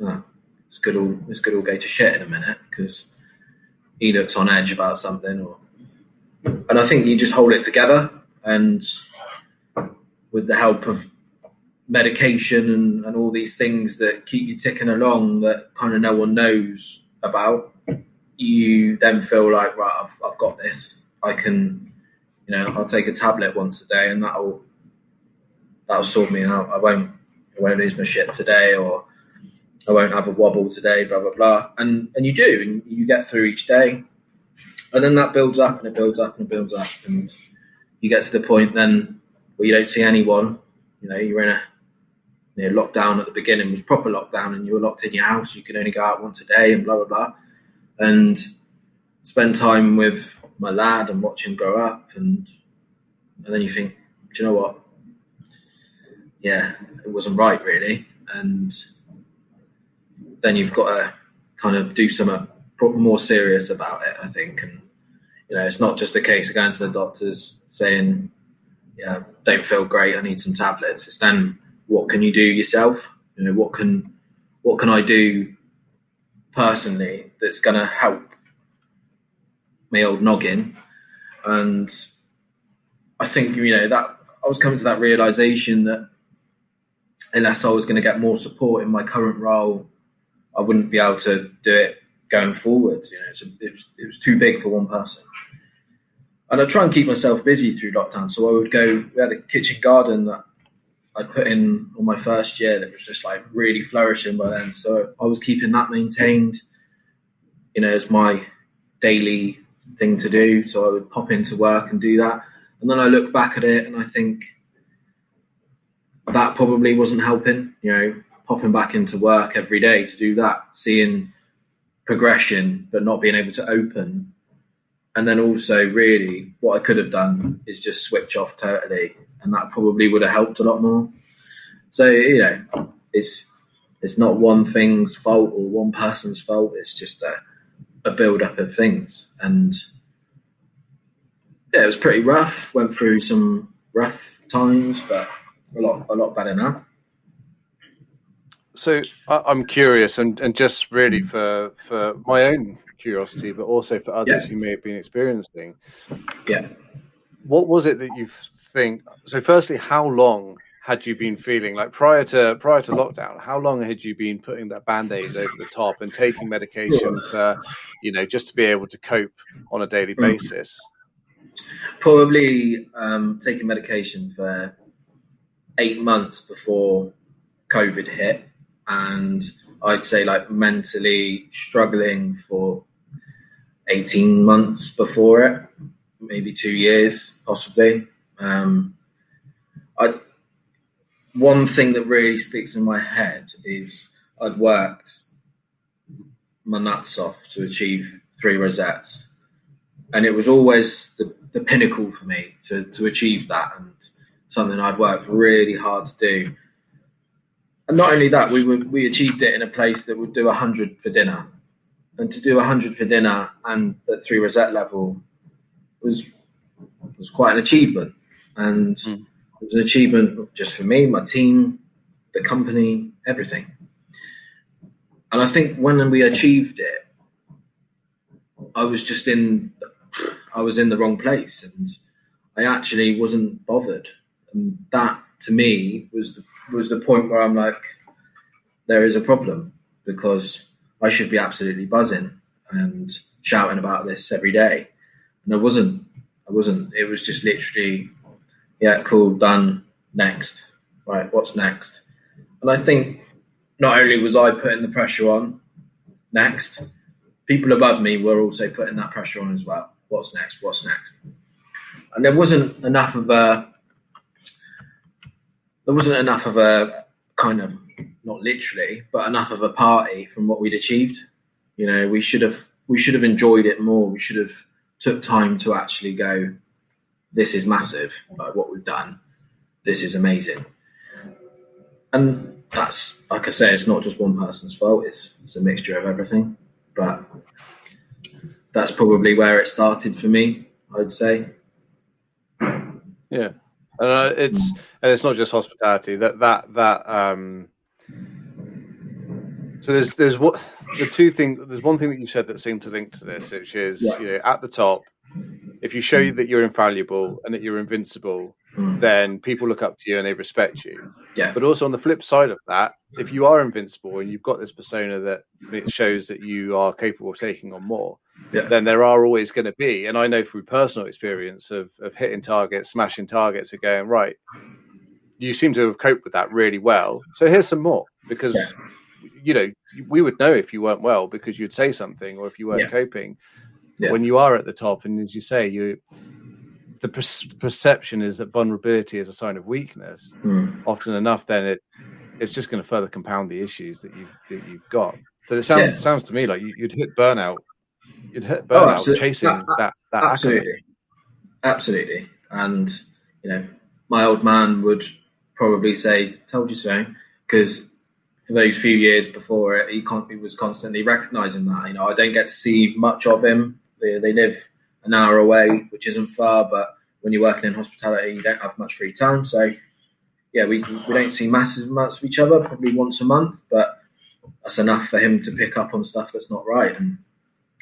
[SPEAKER 1] oh, "This could all this could all go to shit in a minute," because he looks on edge about something. Or, and I think you just hold it together, and with the help of medication and, and all these things that keep you ticking along, that kind of no one knows about, you then feel like, right, I've, I've got this. I can you know, I'll take a tablet once a day, and that'll that'll sort me out. I won't I won't lose my shit today, or I won't have a wobble today. Blah blah blah. And and you do, and you get through each day, and then that builds up and it builds up and it builds up, and you get to the point then where you don't see anyone. You know, you're in a you know, lockdown at the beginning was proper lockdown, and you were locked in your house. You could only go out once a day, and blah blah blah, and spend time with my lad and watch him grow up, and and then you think, do you know what? Yeah, it wasn't right really, and then you've got to kind of do something uh, more serious about it. I think, and you know, it's not just a case of going to the doctors saying, "Yeah, don't feel great. I need some tablets." It's then what can you do yourself? You know, what can what can I do personally that's going to help my old noggin? And I think you know that I was coming to that realization that unless I was going to get more support in my current role, I wouldn't be able to do it going forward. You know, a, it, was, it was too big for one person. And I try and keep myself busy through lockdown. So I would go, we had a kitchen garden that I'd put in on my first year that was just like really flourishing by then. So I was keeping that maintained, you know, as my daily thing to do. So I would pop into work and do that. And then I look back at it and I think that probably wasn't helping, you know, popping back into work every day to do that, seeing progression but not being able to open. And then also, really, what I could have done is just switch off totally, and that probably would have helped a lot more. So you know, it's it's not one thing's fault or one person's fault. It's just a, a build up of things, and yeah, it was pretty rough. Went through some rough times, but a lot a lot better now.
[SPEAKER 2] So I'm curious, and, and just really for for my own curiosity, but also for others yeah. who may have been experiencing.
[SPEAKER 1] Yeah.
[SPEAKER 2] What was it that you think? So, firstly, how long had you been feeling like prior to prior to lockdown? How long had you been putting that band aid over the top and taking medication for, you know, just to be able to cope on a daily mm. basis?
[SPEAKER 1] Probably um, taking medication for eight months before COVID hit and I'd say like mentally struggling for 18 months before it, maybe two years, possibly. Um, I, one thing that really sticks in my head is I'd worked my nuts off to achieve three rosettes. And it was always the, the pinnacle for me to, to achieve that and something I'd worked really hard to do and not only that, we would, we achieved it in a place that would do hundred for dinner, and to do hundred for dinner and at three rosette level was was quite an achievement, and mm. It was an achievement just for me, my team, the company, everything. And I think when we achieved it, I was just in I was in the wrong place, and I actually wasn't bothered, and that to me was the was the point where I'm like, there is a problem because I should be absolutely buzzing and shouting about this every day, and I wasn't. I wasn't. It was just literally, yeah, cool, done. Next, right? What's next? And I think not only was I putting the pressure on, next, people above me were also putting that pressure on as well. What's next? What's next? And there wasn't enough of a there wasn't enough of a kind of not literally, but enough of a party from what we'd achieved. You know, we should have we should have enjoyed it more. We should have took time to actually go. This is massive. Like what we've done. This is amazing. And that's like I say, it's not just one person's fault. It's it's a mixture of everything. But that's probably where it started for me. I'd say.
[SPEAKER 2] Yeah, and uh, it's and it's not just hospitality. That that that um. So there's there's what the two things. There's one thing that you said that seemed to link to this, which is yeah. you know at the top, if you show you that you're infallible and that you're invincible, mm. then people look up to you and they respect you.
[SPEAKER 1] Yeah.
[SPEAKER 2] But also on the flip side of that, if you are invincible and you've got this persona that it shows that you are capable of taking on more, yeah. then there are always going to be, and I know through personal experience of, of hitting targets, smashing targets, and going right. You seem to have coped with that really well. So here's some more because yeah. you know we would know if you weren't well because you'd say something or if you weren't yeah. coping. When you are at the top, and as you say, you the per- perception is that vulnerability is a sign of weakness. Mm. Often enough, then it it's just going to further compound the issues that you've that you've got. So it sounds yeah. sounds to me like you, would hit burnout. You'd hit oh, burnout oh, chasing that that, that
[SPEAKER 1] absolutely, accolade. absolutely. And you know, my old man would probably say, "Told you so," because for those few years before it, he, con- he was constantly recognising that. You know, I don't get to see much of him. They, they live an hour away, which isn't far, but when you're working in hospitality, you don't have much free time. So, yeah, we we don't see massive amounts of each other, probably once a month, but that's enough for him to pick up on stuff that's not right. And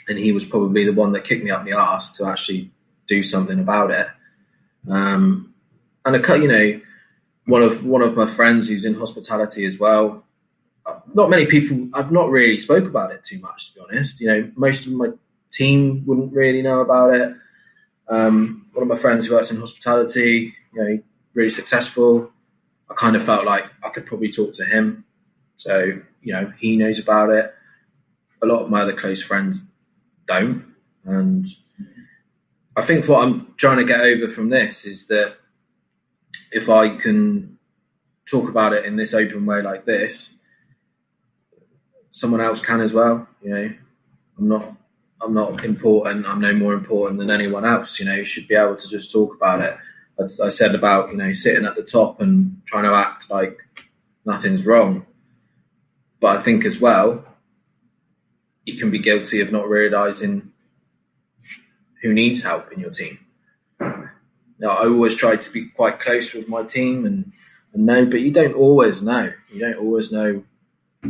[SPEAKER 1] and he was probably the one that kicked me up the arse to actually do something about it. Um, and a you know, one of one of my friends who's in hospitality as well. Not many people. I've not really spoke about it too much, to be honest. You know, most of my team wouldn't really know about it. Um, one of my friends who works in hospitality, you know, really successful. I kind of felt like I could probably talk to him. So, you know, he knows about it. A lot of my other close friends don't. And I think what I'm trying to get over from this is that if I can talk about it in this open way like this, someone else can as well. You know, I'm not I'm not important. I'm no more important than anyone else. You know, you should be able to just talk about it. As I said about you know sitting at the top and trying to act like nothing's wrong. But I think as well, you can be guilty of not realizing who needs help in your team. Now, I always try to be quite close with my team and, and know, but you don't always know. You don't always know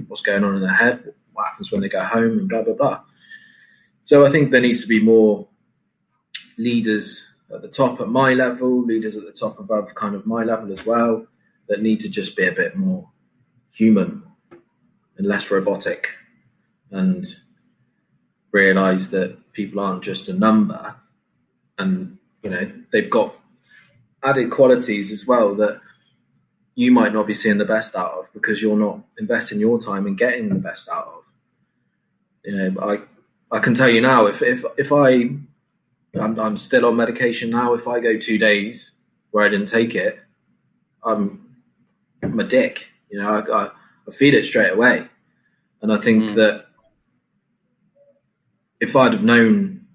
[SPEAKER 1] what's going on in their head, what happens when they go home, and blah blah blah. So I think there needs to be more leaders at the top at my level, leaders at the top above kind of my level as well, that need to just be a bit more human and less robotic and realize that people aren't just a number and you know they've got added qualities as well that you might not be seeing the best out of because you're not investing your time in getting the best out of. You know i I can tell you now, if if if I I'm, I'm still on medication now, if I go two days where I didn't take it, I'm I'm a dick. You know, I, I, I feel it straight away, and I think mm. that if I'd have known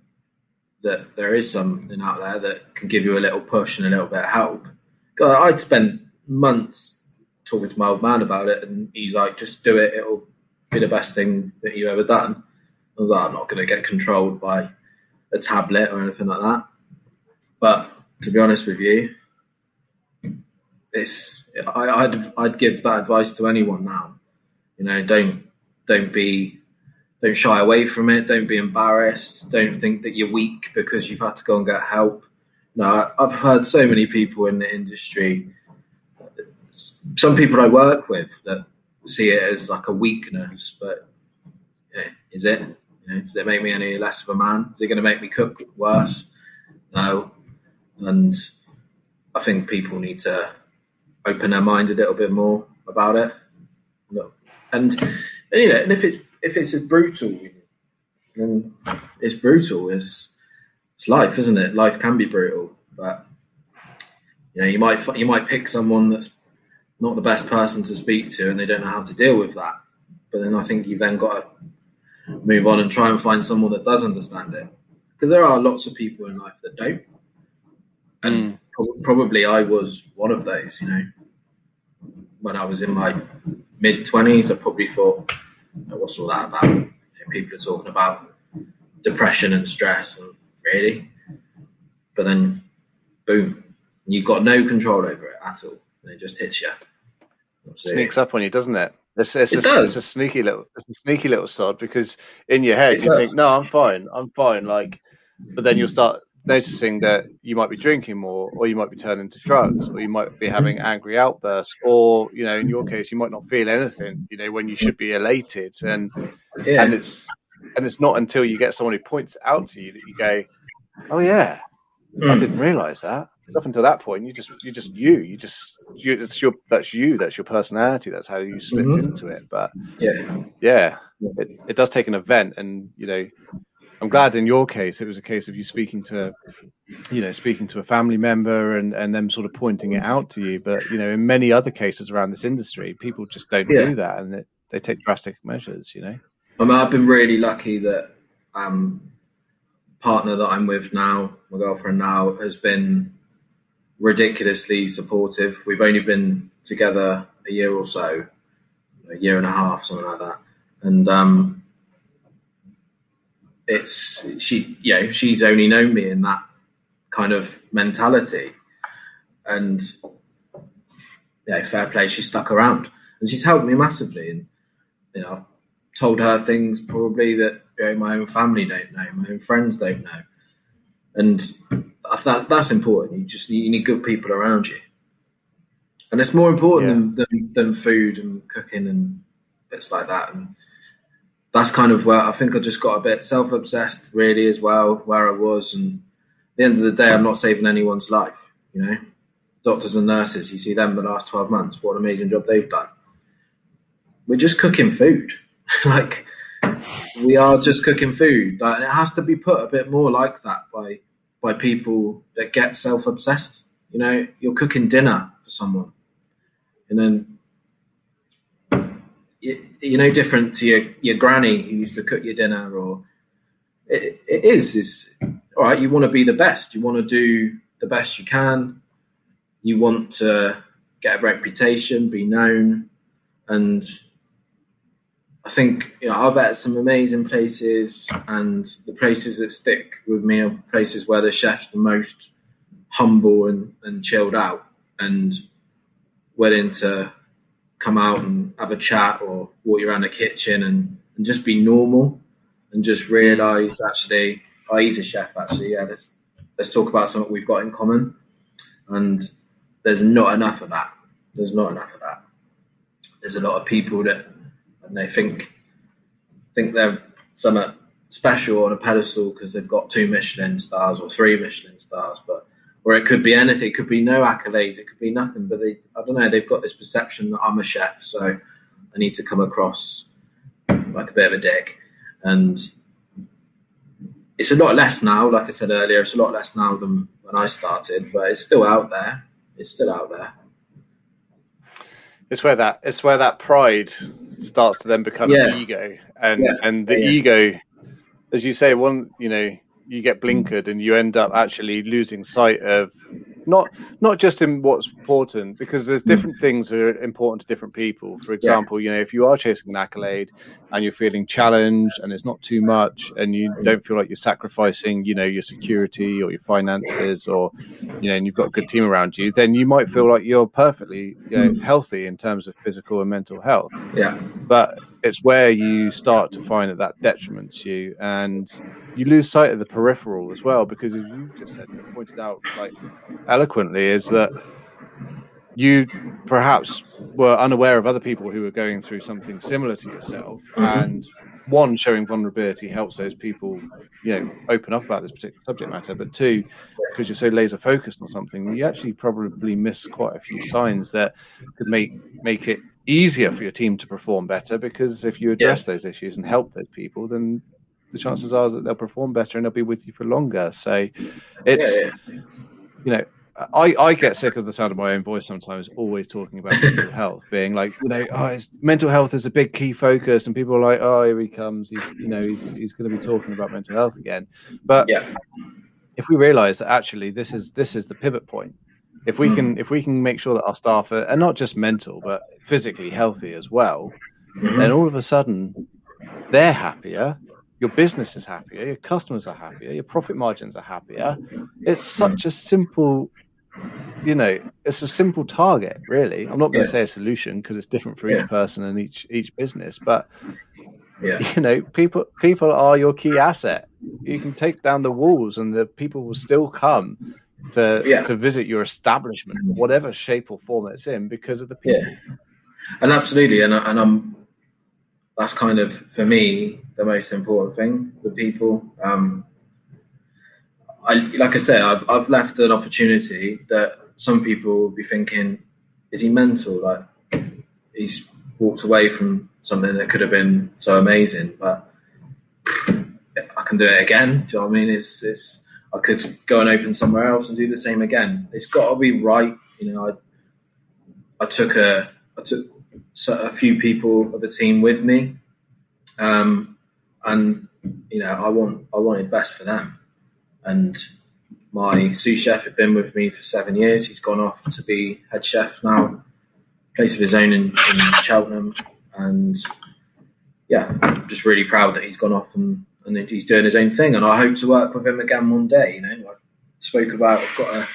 [SPEAKER 1] that there is something out there that can give you a little push and a little bit of help, God, I'd spend months talking to my old man about it, and he's like, "Just do it; it'll be the best thing that you've ever done." I was like, I'm not going to get controlled by a tablet or anything like that. But to be honest with you, it's I, would I'd give that advice to anyone now. You know, don't don't be don't shy away from it. Don't be embarrassed. Don't think that you're weak because you've had to go and get help. No, I've heard so many people in the industry. Some people I work with that see it as like a weakness, but yeah, is it? You know, does it make me any less of a man? Is it going to make me cook worse? No. And I think people need to open their mind a little bit more about it. And, and you know, and if it's if it's brutal, then it's brutal. It's it's life, isn't it? Life can be brutal, but you know, you might you might pick someone that's not the best person to speak to, and they don't know how to deal with that. But then I think you've then got to move on and try and find someone that does understand it. Because there are lots of people in life that don't. And mm. pro- probably I was one of those, you know. When I was in my mid 20s, I probably thought, what's all that about? You know, people are talking about depression and stress, and really. But then, boom, you've got no control over it at all. And it just hits you.
[SPEAKER 2] Sneaks up on you, doesn't it? It's, it's, it a, it's a sneaky little, it's a sneaky little sod because in your head it you does. think, no, I'm fine, I'm fine. Like, but then you'll start noticing that you might be drinking more, or you might be turning to drugs, or you might be having angry outbursts, or you know, in your case, you might not feel anything. You know, when you should be elated, and yeah. and it's and it's not until you get someone who points it out to you that you go, oh yeah, mm. I didn't realize that up until that point, you just you just you you just you, it's your that's you that's your personality that's how you slipped mm-hmm. into it. But
[SPEAKER 1] yeah,
[SPEAKER 2] yeah, it, it does take an event, and you know, I'm glad in your case it was a case of you speaking to, you know, speaking to a family member and and them sort of pointing it out to you. But you know, in many other cases around this industry, people just don't yeah. do that, and it, they take drastic measures. You know,
[SPEAKER 1] I mean, I've been really lucky that um partner that I'm with now, my girlfriend now, has been ridiculously supportive. We've only been together a year or so, a year and a half, something like that. And um, it's she, you know, she's only known me in that kind of mentality, and yeah, fair play. She stuck around, and she's helped me massively. And you know, I've told her things probably that you know, my own family don't know, my own friends don't know, and that that's important. You just you need good people around you, and it's more important yeah. than, than, than food and cooking and bits like that. And that's kind of where I think I just got a bit self obsessed, really, as well, where I was. And at the end of the day, I'm not saving anyone's life. You know, doctors and nurses, you see them the last 12 months, what an amazing job they've done. We're just cooking food. like, we are just cooking food. Like, and it has to be put a bit more like that by by people that get self obsessed. You know, you're cooking dinner for someone, and then you know different to your, your granny who used to cook your dinner or it, it is is all right you want to be the best you want to do the best you can you want to get a reputation be known and i think you know i've at some amazing places and the places that stick with me are places where the chef's the most humble and, and chilled out and willing to come out and have a chat or walk around the kitchen and, and just be normal and just realize actually, oh, he's a chef actually. Yeah, let's let's talk about something we've got in common. And there's not enough of that. There's not enough of that. There's a lot of people that and they think think they're somewhat special on a pedestal because they've got two Michelin stars or three Michelin stars, but or it could be anything. It could be no accolades. It could be nothing. But they, I don't know. They've got this perception that I'm a chef, so I need to come across like a bit of a dick. And it's a lot less now. Like I said earlier, it's a lot less now than when I started, but it's still out there. It's still out there.
[SPEAKER 2] It's where that it's where that pride starts to then become yeah. an ego, and yeah. and the yeah. ego, as you say, one you know you get blinkered and you end up actually losing sight of not not just in what's important because there's different things that are important to different people. For example yeah. you know if you are chasing an accolade and you're feeling challenged and it's not too much and you don't feel like you're sacrificing you know your security or your finances or you know and you've got a good team around you then you might feel like you're perfectly you know, hmm. healthy in terms of physical and mental health.
[SPEAKER 1] Yeah.
[SPEAKER 2] But it's where you start to find that that detriments you and you lose sight of the peripheral as well because as you just said pointed out like eloquently is that you perhaps were unaware of other people who were going through something similar to yourself mm-hmm. and one showing vulnerability helps those people you know open up about this particular subject matter but two because you're so laser focused on something you actually probably miss quite a few signs that could make make it easier for your team to perform better because if you address yeah. those issues and help those people then the chances are that they'll perform better and they'll be with you for longer so it's yeah, yeah. you know I, I get sick of the sound of my own voice sometimes, always talking about mental health, being like, you know, oh, mental health is a big key focus, and people are like, oh, here he comes, he's, you know, he's, he's going to be talking about mental health again. But
[SPEAKER 1] yeah.
[SPEAKER 2] if we realise that actually this is this is the pivot point, if we can if we can make sure that our staff are, are not just mental but physically healthy as well, mm-hmm. then all of a sudden they're happier, your business is happier, your customers are happier, your profit margins are happier. It's such a simple you know, it's a simple target, really. I'm not going to yeah. say a solution because it's different for yeah. each person and each each business, but yeah. you know, people people are your key asset. You can take down the walls, and the people will still come to yeah. to visit your establishment, whatever shape or form it's in, because of the people.
[SPEAKER 1] Yeah. And absolutely, and and I'm that's kind of for me the most important thing. The people. Um, I, like I said, I've, I've left an opportunity that some people will be thinking, is he mental? Like he's walked away from something that could have been so amazing, but I can do it again. Do you know what I mean? It's, it's, I could go and open somewhere else and do the same again. It's got to be right. You know, I, I took a, I took a few people of the team with me, um, and you know, I want, I wanted best for them. And my sous chef had been with me for seven years. He's gone off to be head chef now, place of his own in, in Cheltenham. and yeah, I'm just really proud that he's gone off and, and he's doing his own thing. And I hope to work with him again one day. You know, I spoke about I've got a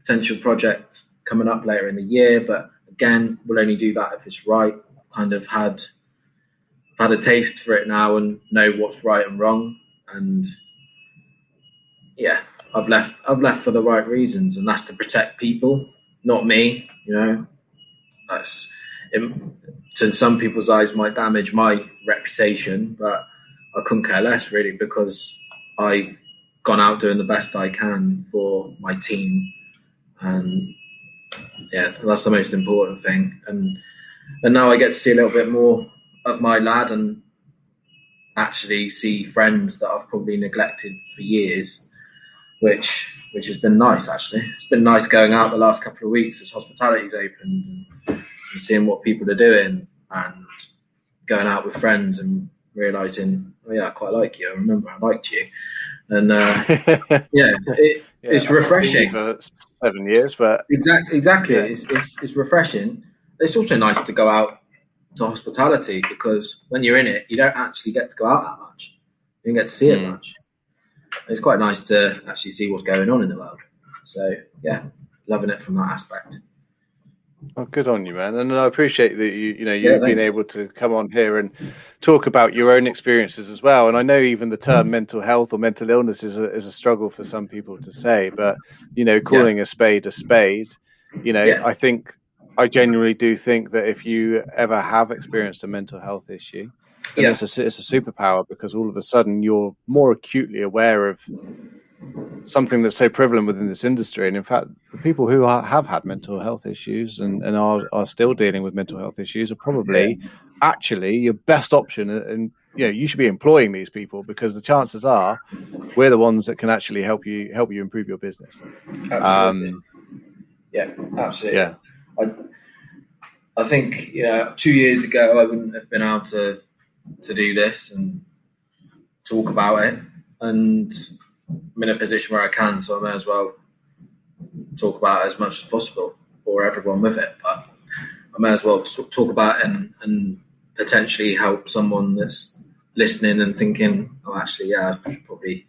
[SPEAKER 1] potential project coming up later in the year, but again, we'll only do that if it's right. Kind of had I've had a taste for it now and know what's right and wrong, and yeah, I've left I've left for the right reasons, and that's to protect people, not me. You know, that's in, in some people's eyes might damage my reputation, but I couldn't care less really because I've gone out doing the best I can for my team, and yeah, that's the most important thing. And and now I get to see a little bit more of my lad and actually see friends that I've probably neglected for years, which which has been nice actually. It's been nice going out the last couple of weeks as hospitality's opened and, and seeing what people are doing and going out with friends and realizing, oh yeah, I quite like you. I remember I liked you, and uh, yeah, it, yeah, it's refreshing.
[SPEAKER 2] for seven years, but
[SPEAKER 1] exactly, exactly, yeah. it's, it's it's refreshing. It's also nice to go out to hospitality because when you're in it, you don't actually get to go out that much. You don't get to see mm. it hmm. much. It's quite nice to actually see what's going on in the world. So yeah, loving it from that aspect.
[SPEAKER 2] Oh, good on you, man! And I appreciate that you, you know, you've yeah, been able to come on here and talk about your own experiences as well. And I know even the term mm. mental health or mental illness is a, is a struggle for some people to say, but you know, calling yeah. a spade a spade, you know, yeah. I think I genuinely do think that if you ever have experienced a mental health issue, then it's a it's a superpower because all of a sudden you're more acutely aware of something that's so prevalent within this industry. And in fact, people who are, have had mental health issues and, and are, are still dealing with mental health issues are probably actually your best option. And, you know, you should be employing these people because the chances are we're the ones that can actually help you, help you improve your business.
[SPEAKER 1] Absolutely. Um, yeah, absolutely.
[SPEAKER 2] Yeah.
[SPEAKER 1] I, I think, you know, two years ago, I wouldn't have been able to, to do this and talk about it. And I'm in a position where I can, so I may as well talk about as much as possible for everyone with it. But I may as well talk about it and, and potentially help someone that's listening and thinking, oh, actually, yeah, I should probably,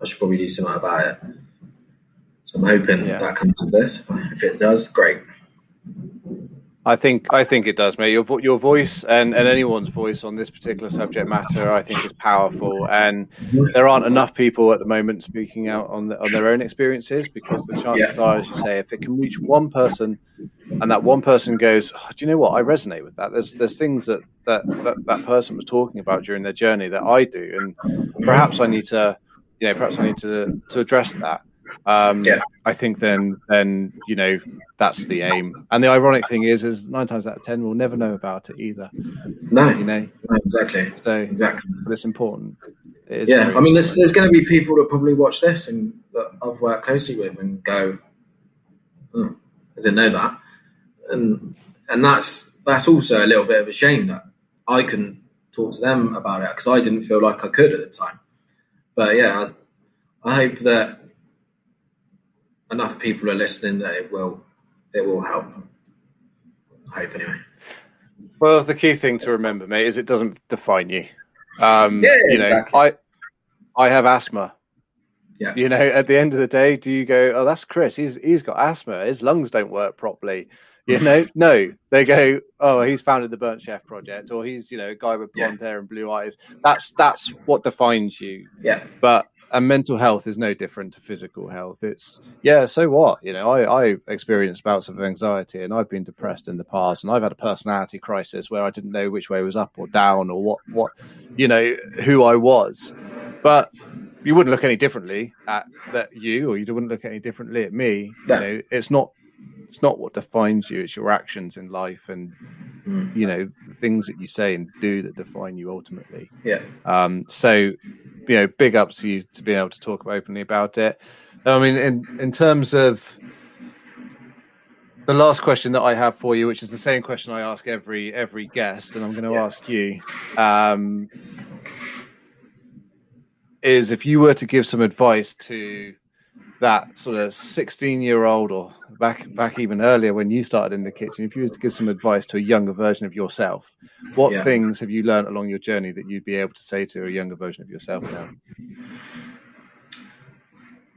[SPEAKER 1] I should probably do something about it. So I'm hoping yeah. that comes of this. If it does, great.
[SPEAKER 2] I think I think it does, mate. Your your voice and, and anyone's voice on this particular subject matter, I think, is powerful. And there aren't enough people at the moment speaking out on the, on their own experiences because the chances yeah. are, as you say, if it can reach one person, and that one person goes, oh, "Do you know what? I resonate with that." There's there's things that, that that that person was talking about during their journey that I do, and perhaps I need to, you know, perhaps I need to to address that um, yeah. I think then then you know that's the aim. And the ironic thing is, is nine times out of ten we'll never know about it either.
[SPEAKER 1] No,
[SPEAKER 2] you know
[SPEAKER 1] no, exactly.
[SPEAKER 2] So
[SPEAKER 1] exactly,
[SPEAKER 2] but it's important.
[SPEAKER 1] It yeah, I mean, there's, there's going to be people that probably watch this and that I've worked closely with and go, oh, I didn't know that, and and that's that's also a little bit of a shame that I couldn't talk to them about it because I didn't feel like I could at the time. But yeah, I, I hope that enough people are listening that it will it will help. I hope anyway.
[SPEAKER 2] Well, the key thing to remember, mate, is it doesn't define you. Um,
[SPEAKER 1] yeah,
[SPEAKER 2] you know,
[SPEAKER 1] exactly.
[SPEAKER 2] I I have asthma.
[SPEAKER 1] Yeah.
[SPEAKER 2] You know, at the end of the day, do you go, "Oh, that's Chris. He's he's got asthma. His lungs don't work properly." You know, no. They go, "Oh, he's founded the Burnt Chef Project, or he's you know a guy with blonde yeah. hair and blue eyes." That's that's what defines you.
[SPEAKER 1] Yeah.
[SPEAKER 2] But and mental health is no different to physical health. It's yeah, so what? You know, I, I experienced bouts of anxiety and I've been depressed in the past and I've had a personality crisis where I didn't know which way was up or down or what what you know, who I was. But you wouldn't look any differently at that you or you wouldn't look any differently at me. You know, it's not it's not what defines you, it's your actions in life and mm. you know, the things that you say and do that define you ultimately.
[SPEAKER 1] Yeah.
[SPEAKER 2] Um so you know, big ups to you to be able to talk openly about it. I mean, in in terms of the last question that I have for you, which is the same question I ask every every guest, and I'm going to yeah. ask you, um, is if you were to give some advice to that sort of 16 year old or back back even earlier when you started in the kitchen if you were to give some advice to a younger version of yourself what yeah. things have you learned along your journey that you'd be able to say to a younger version of yourself now?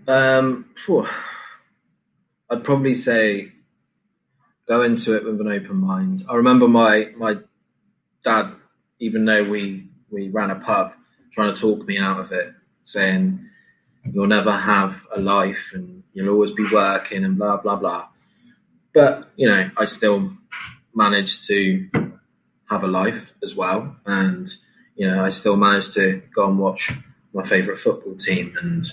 [SPEAKER 1] Um i'd probably say go into it with an open mind. I remember my my dad even though we we ran a pub trying to talk me out of it saying you'll never have a life and you'll always be working and blah blah blah. But you know, I still managed to have a life as well, and you know, I still managed to go and watch my favourite football team and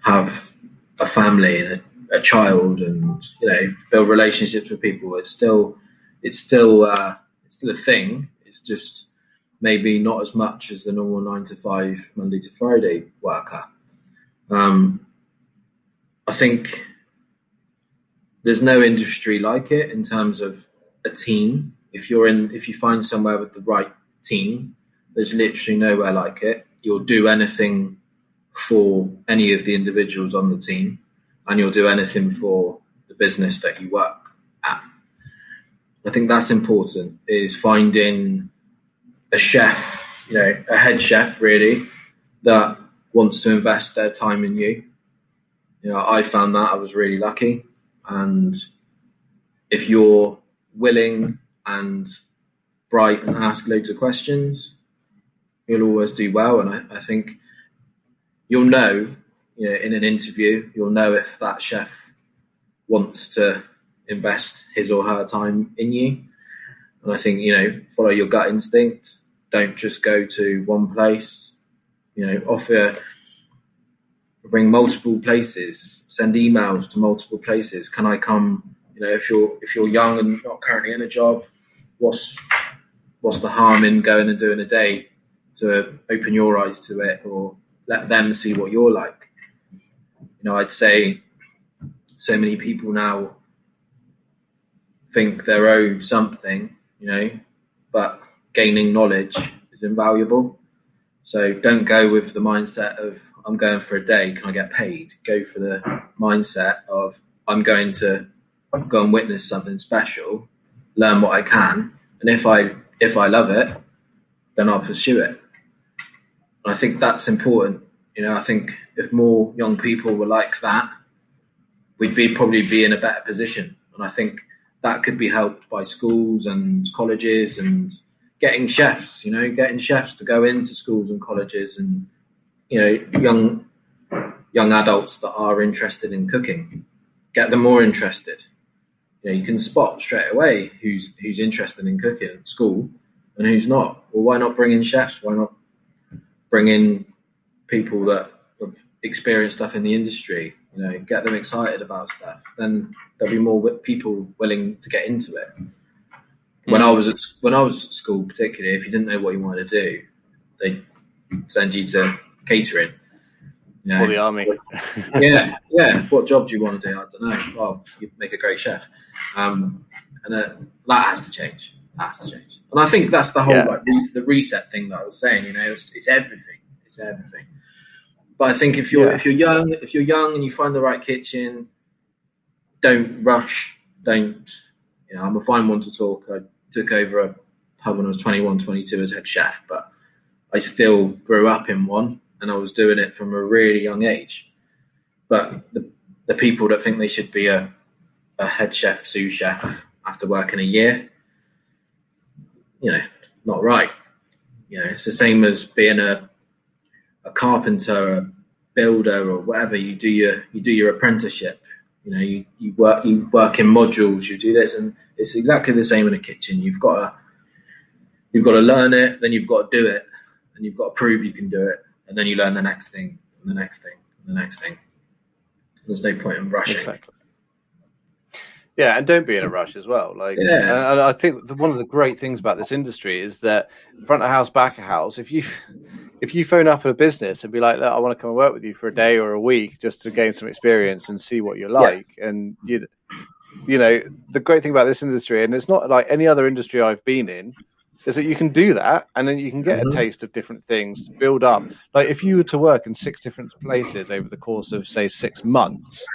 [SPEAKER 1] have a family and a, a, child, and you know, build relationships with people. It's still, it's still, uh, it's still a thing. It's just maybe not as much as the normal nine to five Monday to Friday worker. Um, I think there's no industry like it in terms of a team. If you're in, if you find somewhere with the right team, there's literally nowhere like it. You'll do anything for any of the individuals on the team, and you'll do anything for the business that you work at. I think that's important. Is finding a chef, you know, a head chef really that wants to invest their time in you. You know, I found that I was really lucky. And if you're willing and bright and ask loads of questions, you'll always do well. And I, I think you'll know, you know, in an interview, you'll know if that chef wants to invest his or her time in you. And I think, you know, follow your gut instinct. Don't just go to one place you know, offer ring multiple places, send emails to multiple places. Can I come? You know, if you're if you're young and not currently in a job, what's what's the harm in going and doing a day to open your eyes to it or let them see what you're like? You know, I'd say so many people now think they're owed something, you know, but gaining knowledge is invaluable. So don't go with the mindset of I'm going for a day, can I get paid? Go for the mindset of I'm going to go and witness something special, learn what I can, and if I if I love it, then I'll pursue it. And I think that's important. You know, I think if more young people were like that, we'd be probably be in a better position. And I think that could be helped by schools and colleges and getting chefs, you know, getting chefs to go into schools and colleges and, you know, young young adults that are interested in cooking, get them more interested. You know, you can spot straight away who's who's interested in cooking at school and who's not. Well, why not bring in chefs? Why not bring in people that have experienced stuff in the industry? You know, get them excited about stuff. Then there'll be more people willing to get into it when I was at when I was at school, particularly if you didn't know what you wanted to do, they send you to catering.
[SPEAKER 2] You know, or the army.
[SPEAKER 1] yeah, yeah. What job do you want to do? I don't know. Well, you make a great chef, um, and uh, that has to change. That has to change. And I think that's the whole yeah. like the reset thing that I was saying. You know, it's, it's everything. It's everything. But I think if you're yeah. if you're young, if you're young and you find the right kitchen, don't rush. Don't you know? I'm a fine one to talk. I took over a pub when I was 21, 22 as head chef, but I still grew up in one and I was doing it from a really young age. But the, the people that think they should be a, a head chef, sous chef after working a year, you know, not right. You know, it's the same as being a a carpenter, a builder, or whatever. You do your you do your apprenticeship. You know, you, you work you work in modules. You do this, and it's exactly the same in a kitchen. You've got to you've got to learn it, then you've got to do it, and you've got to prove you can do it, and then you learn the next thing, and the next thing, and the next thing. There's no point in rushing.
[SPEAKER 2] Exactly. Yeah, and don't be in a rush as well. Like, yeah. and I think one of the great things about this industry is that front of house, back of house. If you if you phone up a business and be like, "I want to come and work with you for a day or a week just to gain some experience and see what you're like," yeah. and you you know, the great thing about this industry, and it's not like any other industry I've been in, is that you can do that and then you can get
[SPEAKER 1] Mhm.
[SPEAKER 2] a taste of different things, build up. Like if you were to work in six different places over the course of say six months,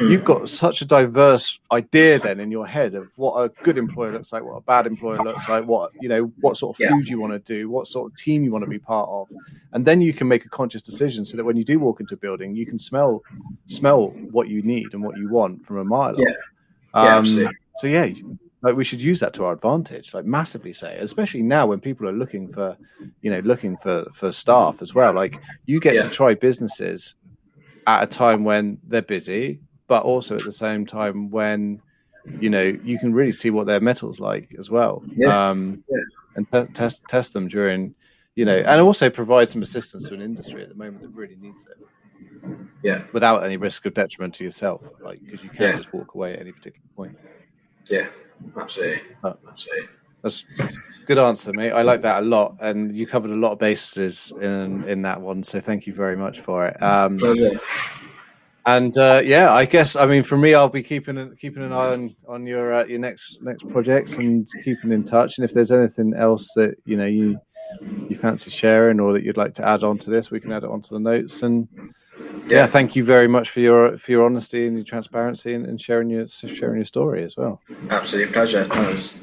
[SPEAKER 1] Mm.
[SPEAKER 2] you've got such a diverse idea then in your head of what a good employer looks like, what a bad employer looks like, what you know, what sort of
[SPEAKER 1] Yeah.
[SPEAKER 2] food you want to do, what sort of team you want to be part of, and then you can make a conscious decision so that when you do walk into a building, you can smell smell what you need and what you want from a mile
[SPEAKER 1] Yeah.
[SPEAKER 2] off.
[SPEAKER 1] Yeah,
[SPEAKER 2] Um,
[SPEAKER 1] absolutely.
[SPEAKER 2] so yeah, like we should use that to our advantage, like massively. Say, especially now when people are looking for, you know, looking for for staff as well. Like you get to try businesses at a time when they're busy, but also at the same time when you know you can really see what their mettle's like as well.
[SPEAKER 1] Yeah.
[SPEAKER 2] Um,
[SPEAKER 1] Yeah.
[SPEAKER 2] and te- test test them during, you know, and also provide some assistance to an industry at the moment that really needs it
[SPEAKER 1] Yeah,
[SPEAKER 2] without any risk of detriment to yourself, like because you can't
[SPEAKER 1] Yeah.
[SPEAKER 2] just walk away at any particular point.
[SPEAKER 1] yeah, absolutely,
[SPEAKER 2] Oh.
[SPEAKER 1] absolutely.
[SPEAKER 2] That's good answer, mate. I like that a lot, and you covered a lot of bases in in that one. So thank you very much for it. Um,
[SPEAKER 1] Pleasure.
[SPEAKER 2] and uh, yeah, I guess I mean for me, I'll be keeping an- keeping an eye on on your uh, your next next projects and keeping in touch. And if there's anything else that you know you you fancy sharing or that you'd like to add on to this, we can add it onto the notes. And yeah,
[SPEAKER 1] Yeah,
[SPEAKER 2] thank you very much for your for your honesty and your transparency and, and sharing your sharing your story as well.
[SPEAKER 1] absolute pleasure. It was,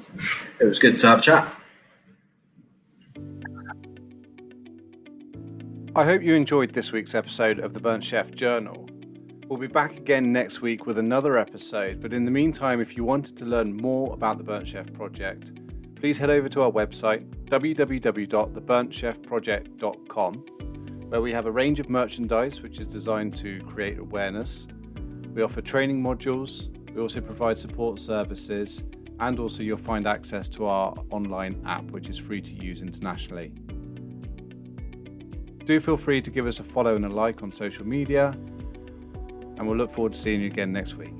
[SPEAKER 1] it was good to have a chat.
[SPEAKER 2] I hope you enjoyed this week's episode of the Burnt Chef Journal. We'll be back again next week with another episode, but in the meantime, if you wanted to learn more about the Burnt Chef Project, please head over to our website www.theburntchefproject.com, where we have a range of merchandise which is designed to create awareness. We offer training modules, we also provide support services, and also you'll find access to our online app, which is free to use internationally. Do feel free to give us a follow and a like on social media, and we'll look forward to seeing you again next week.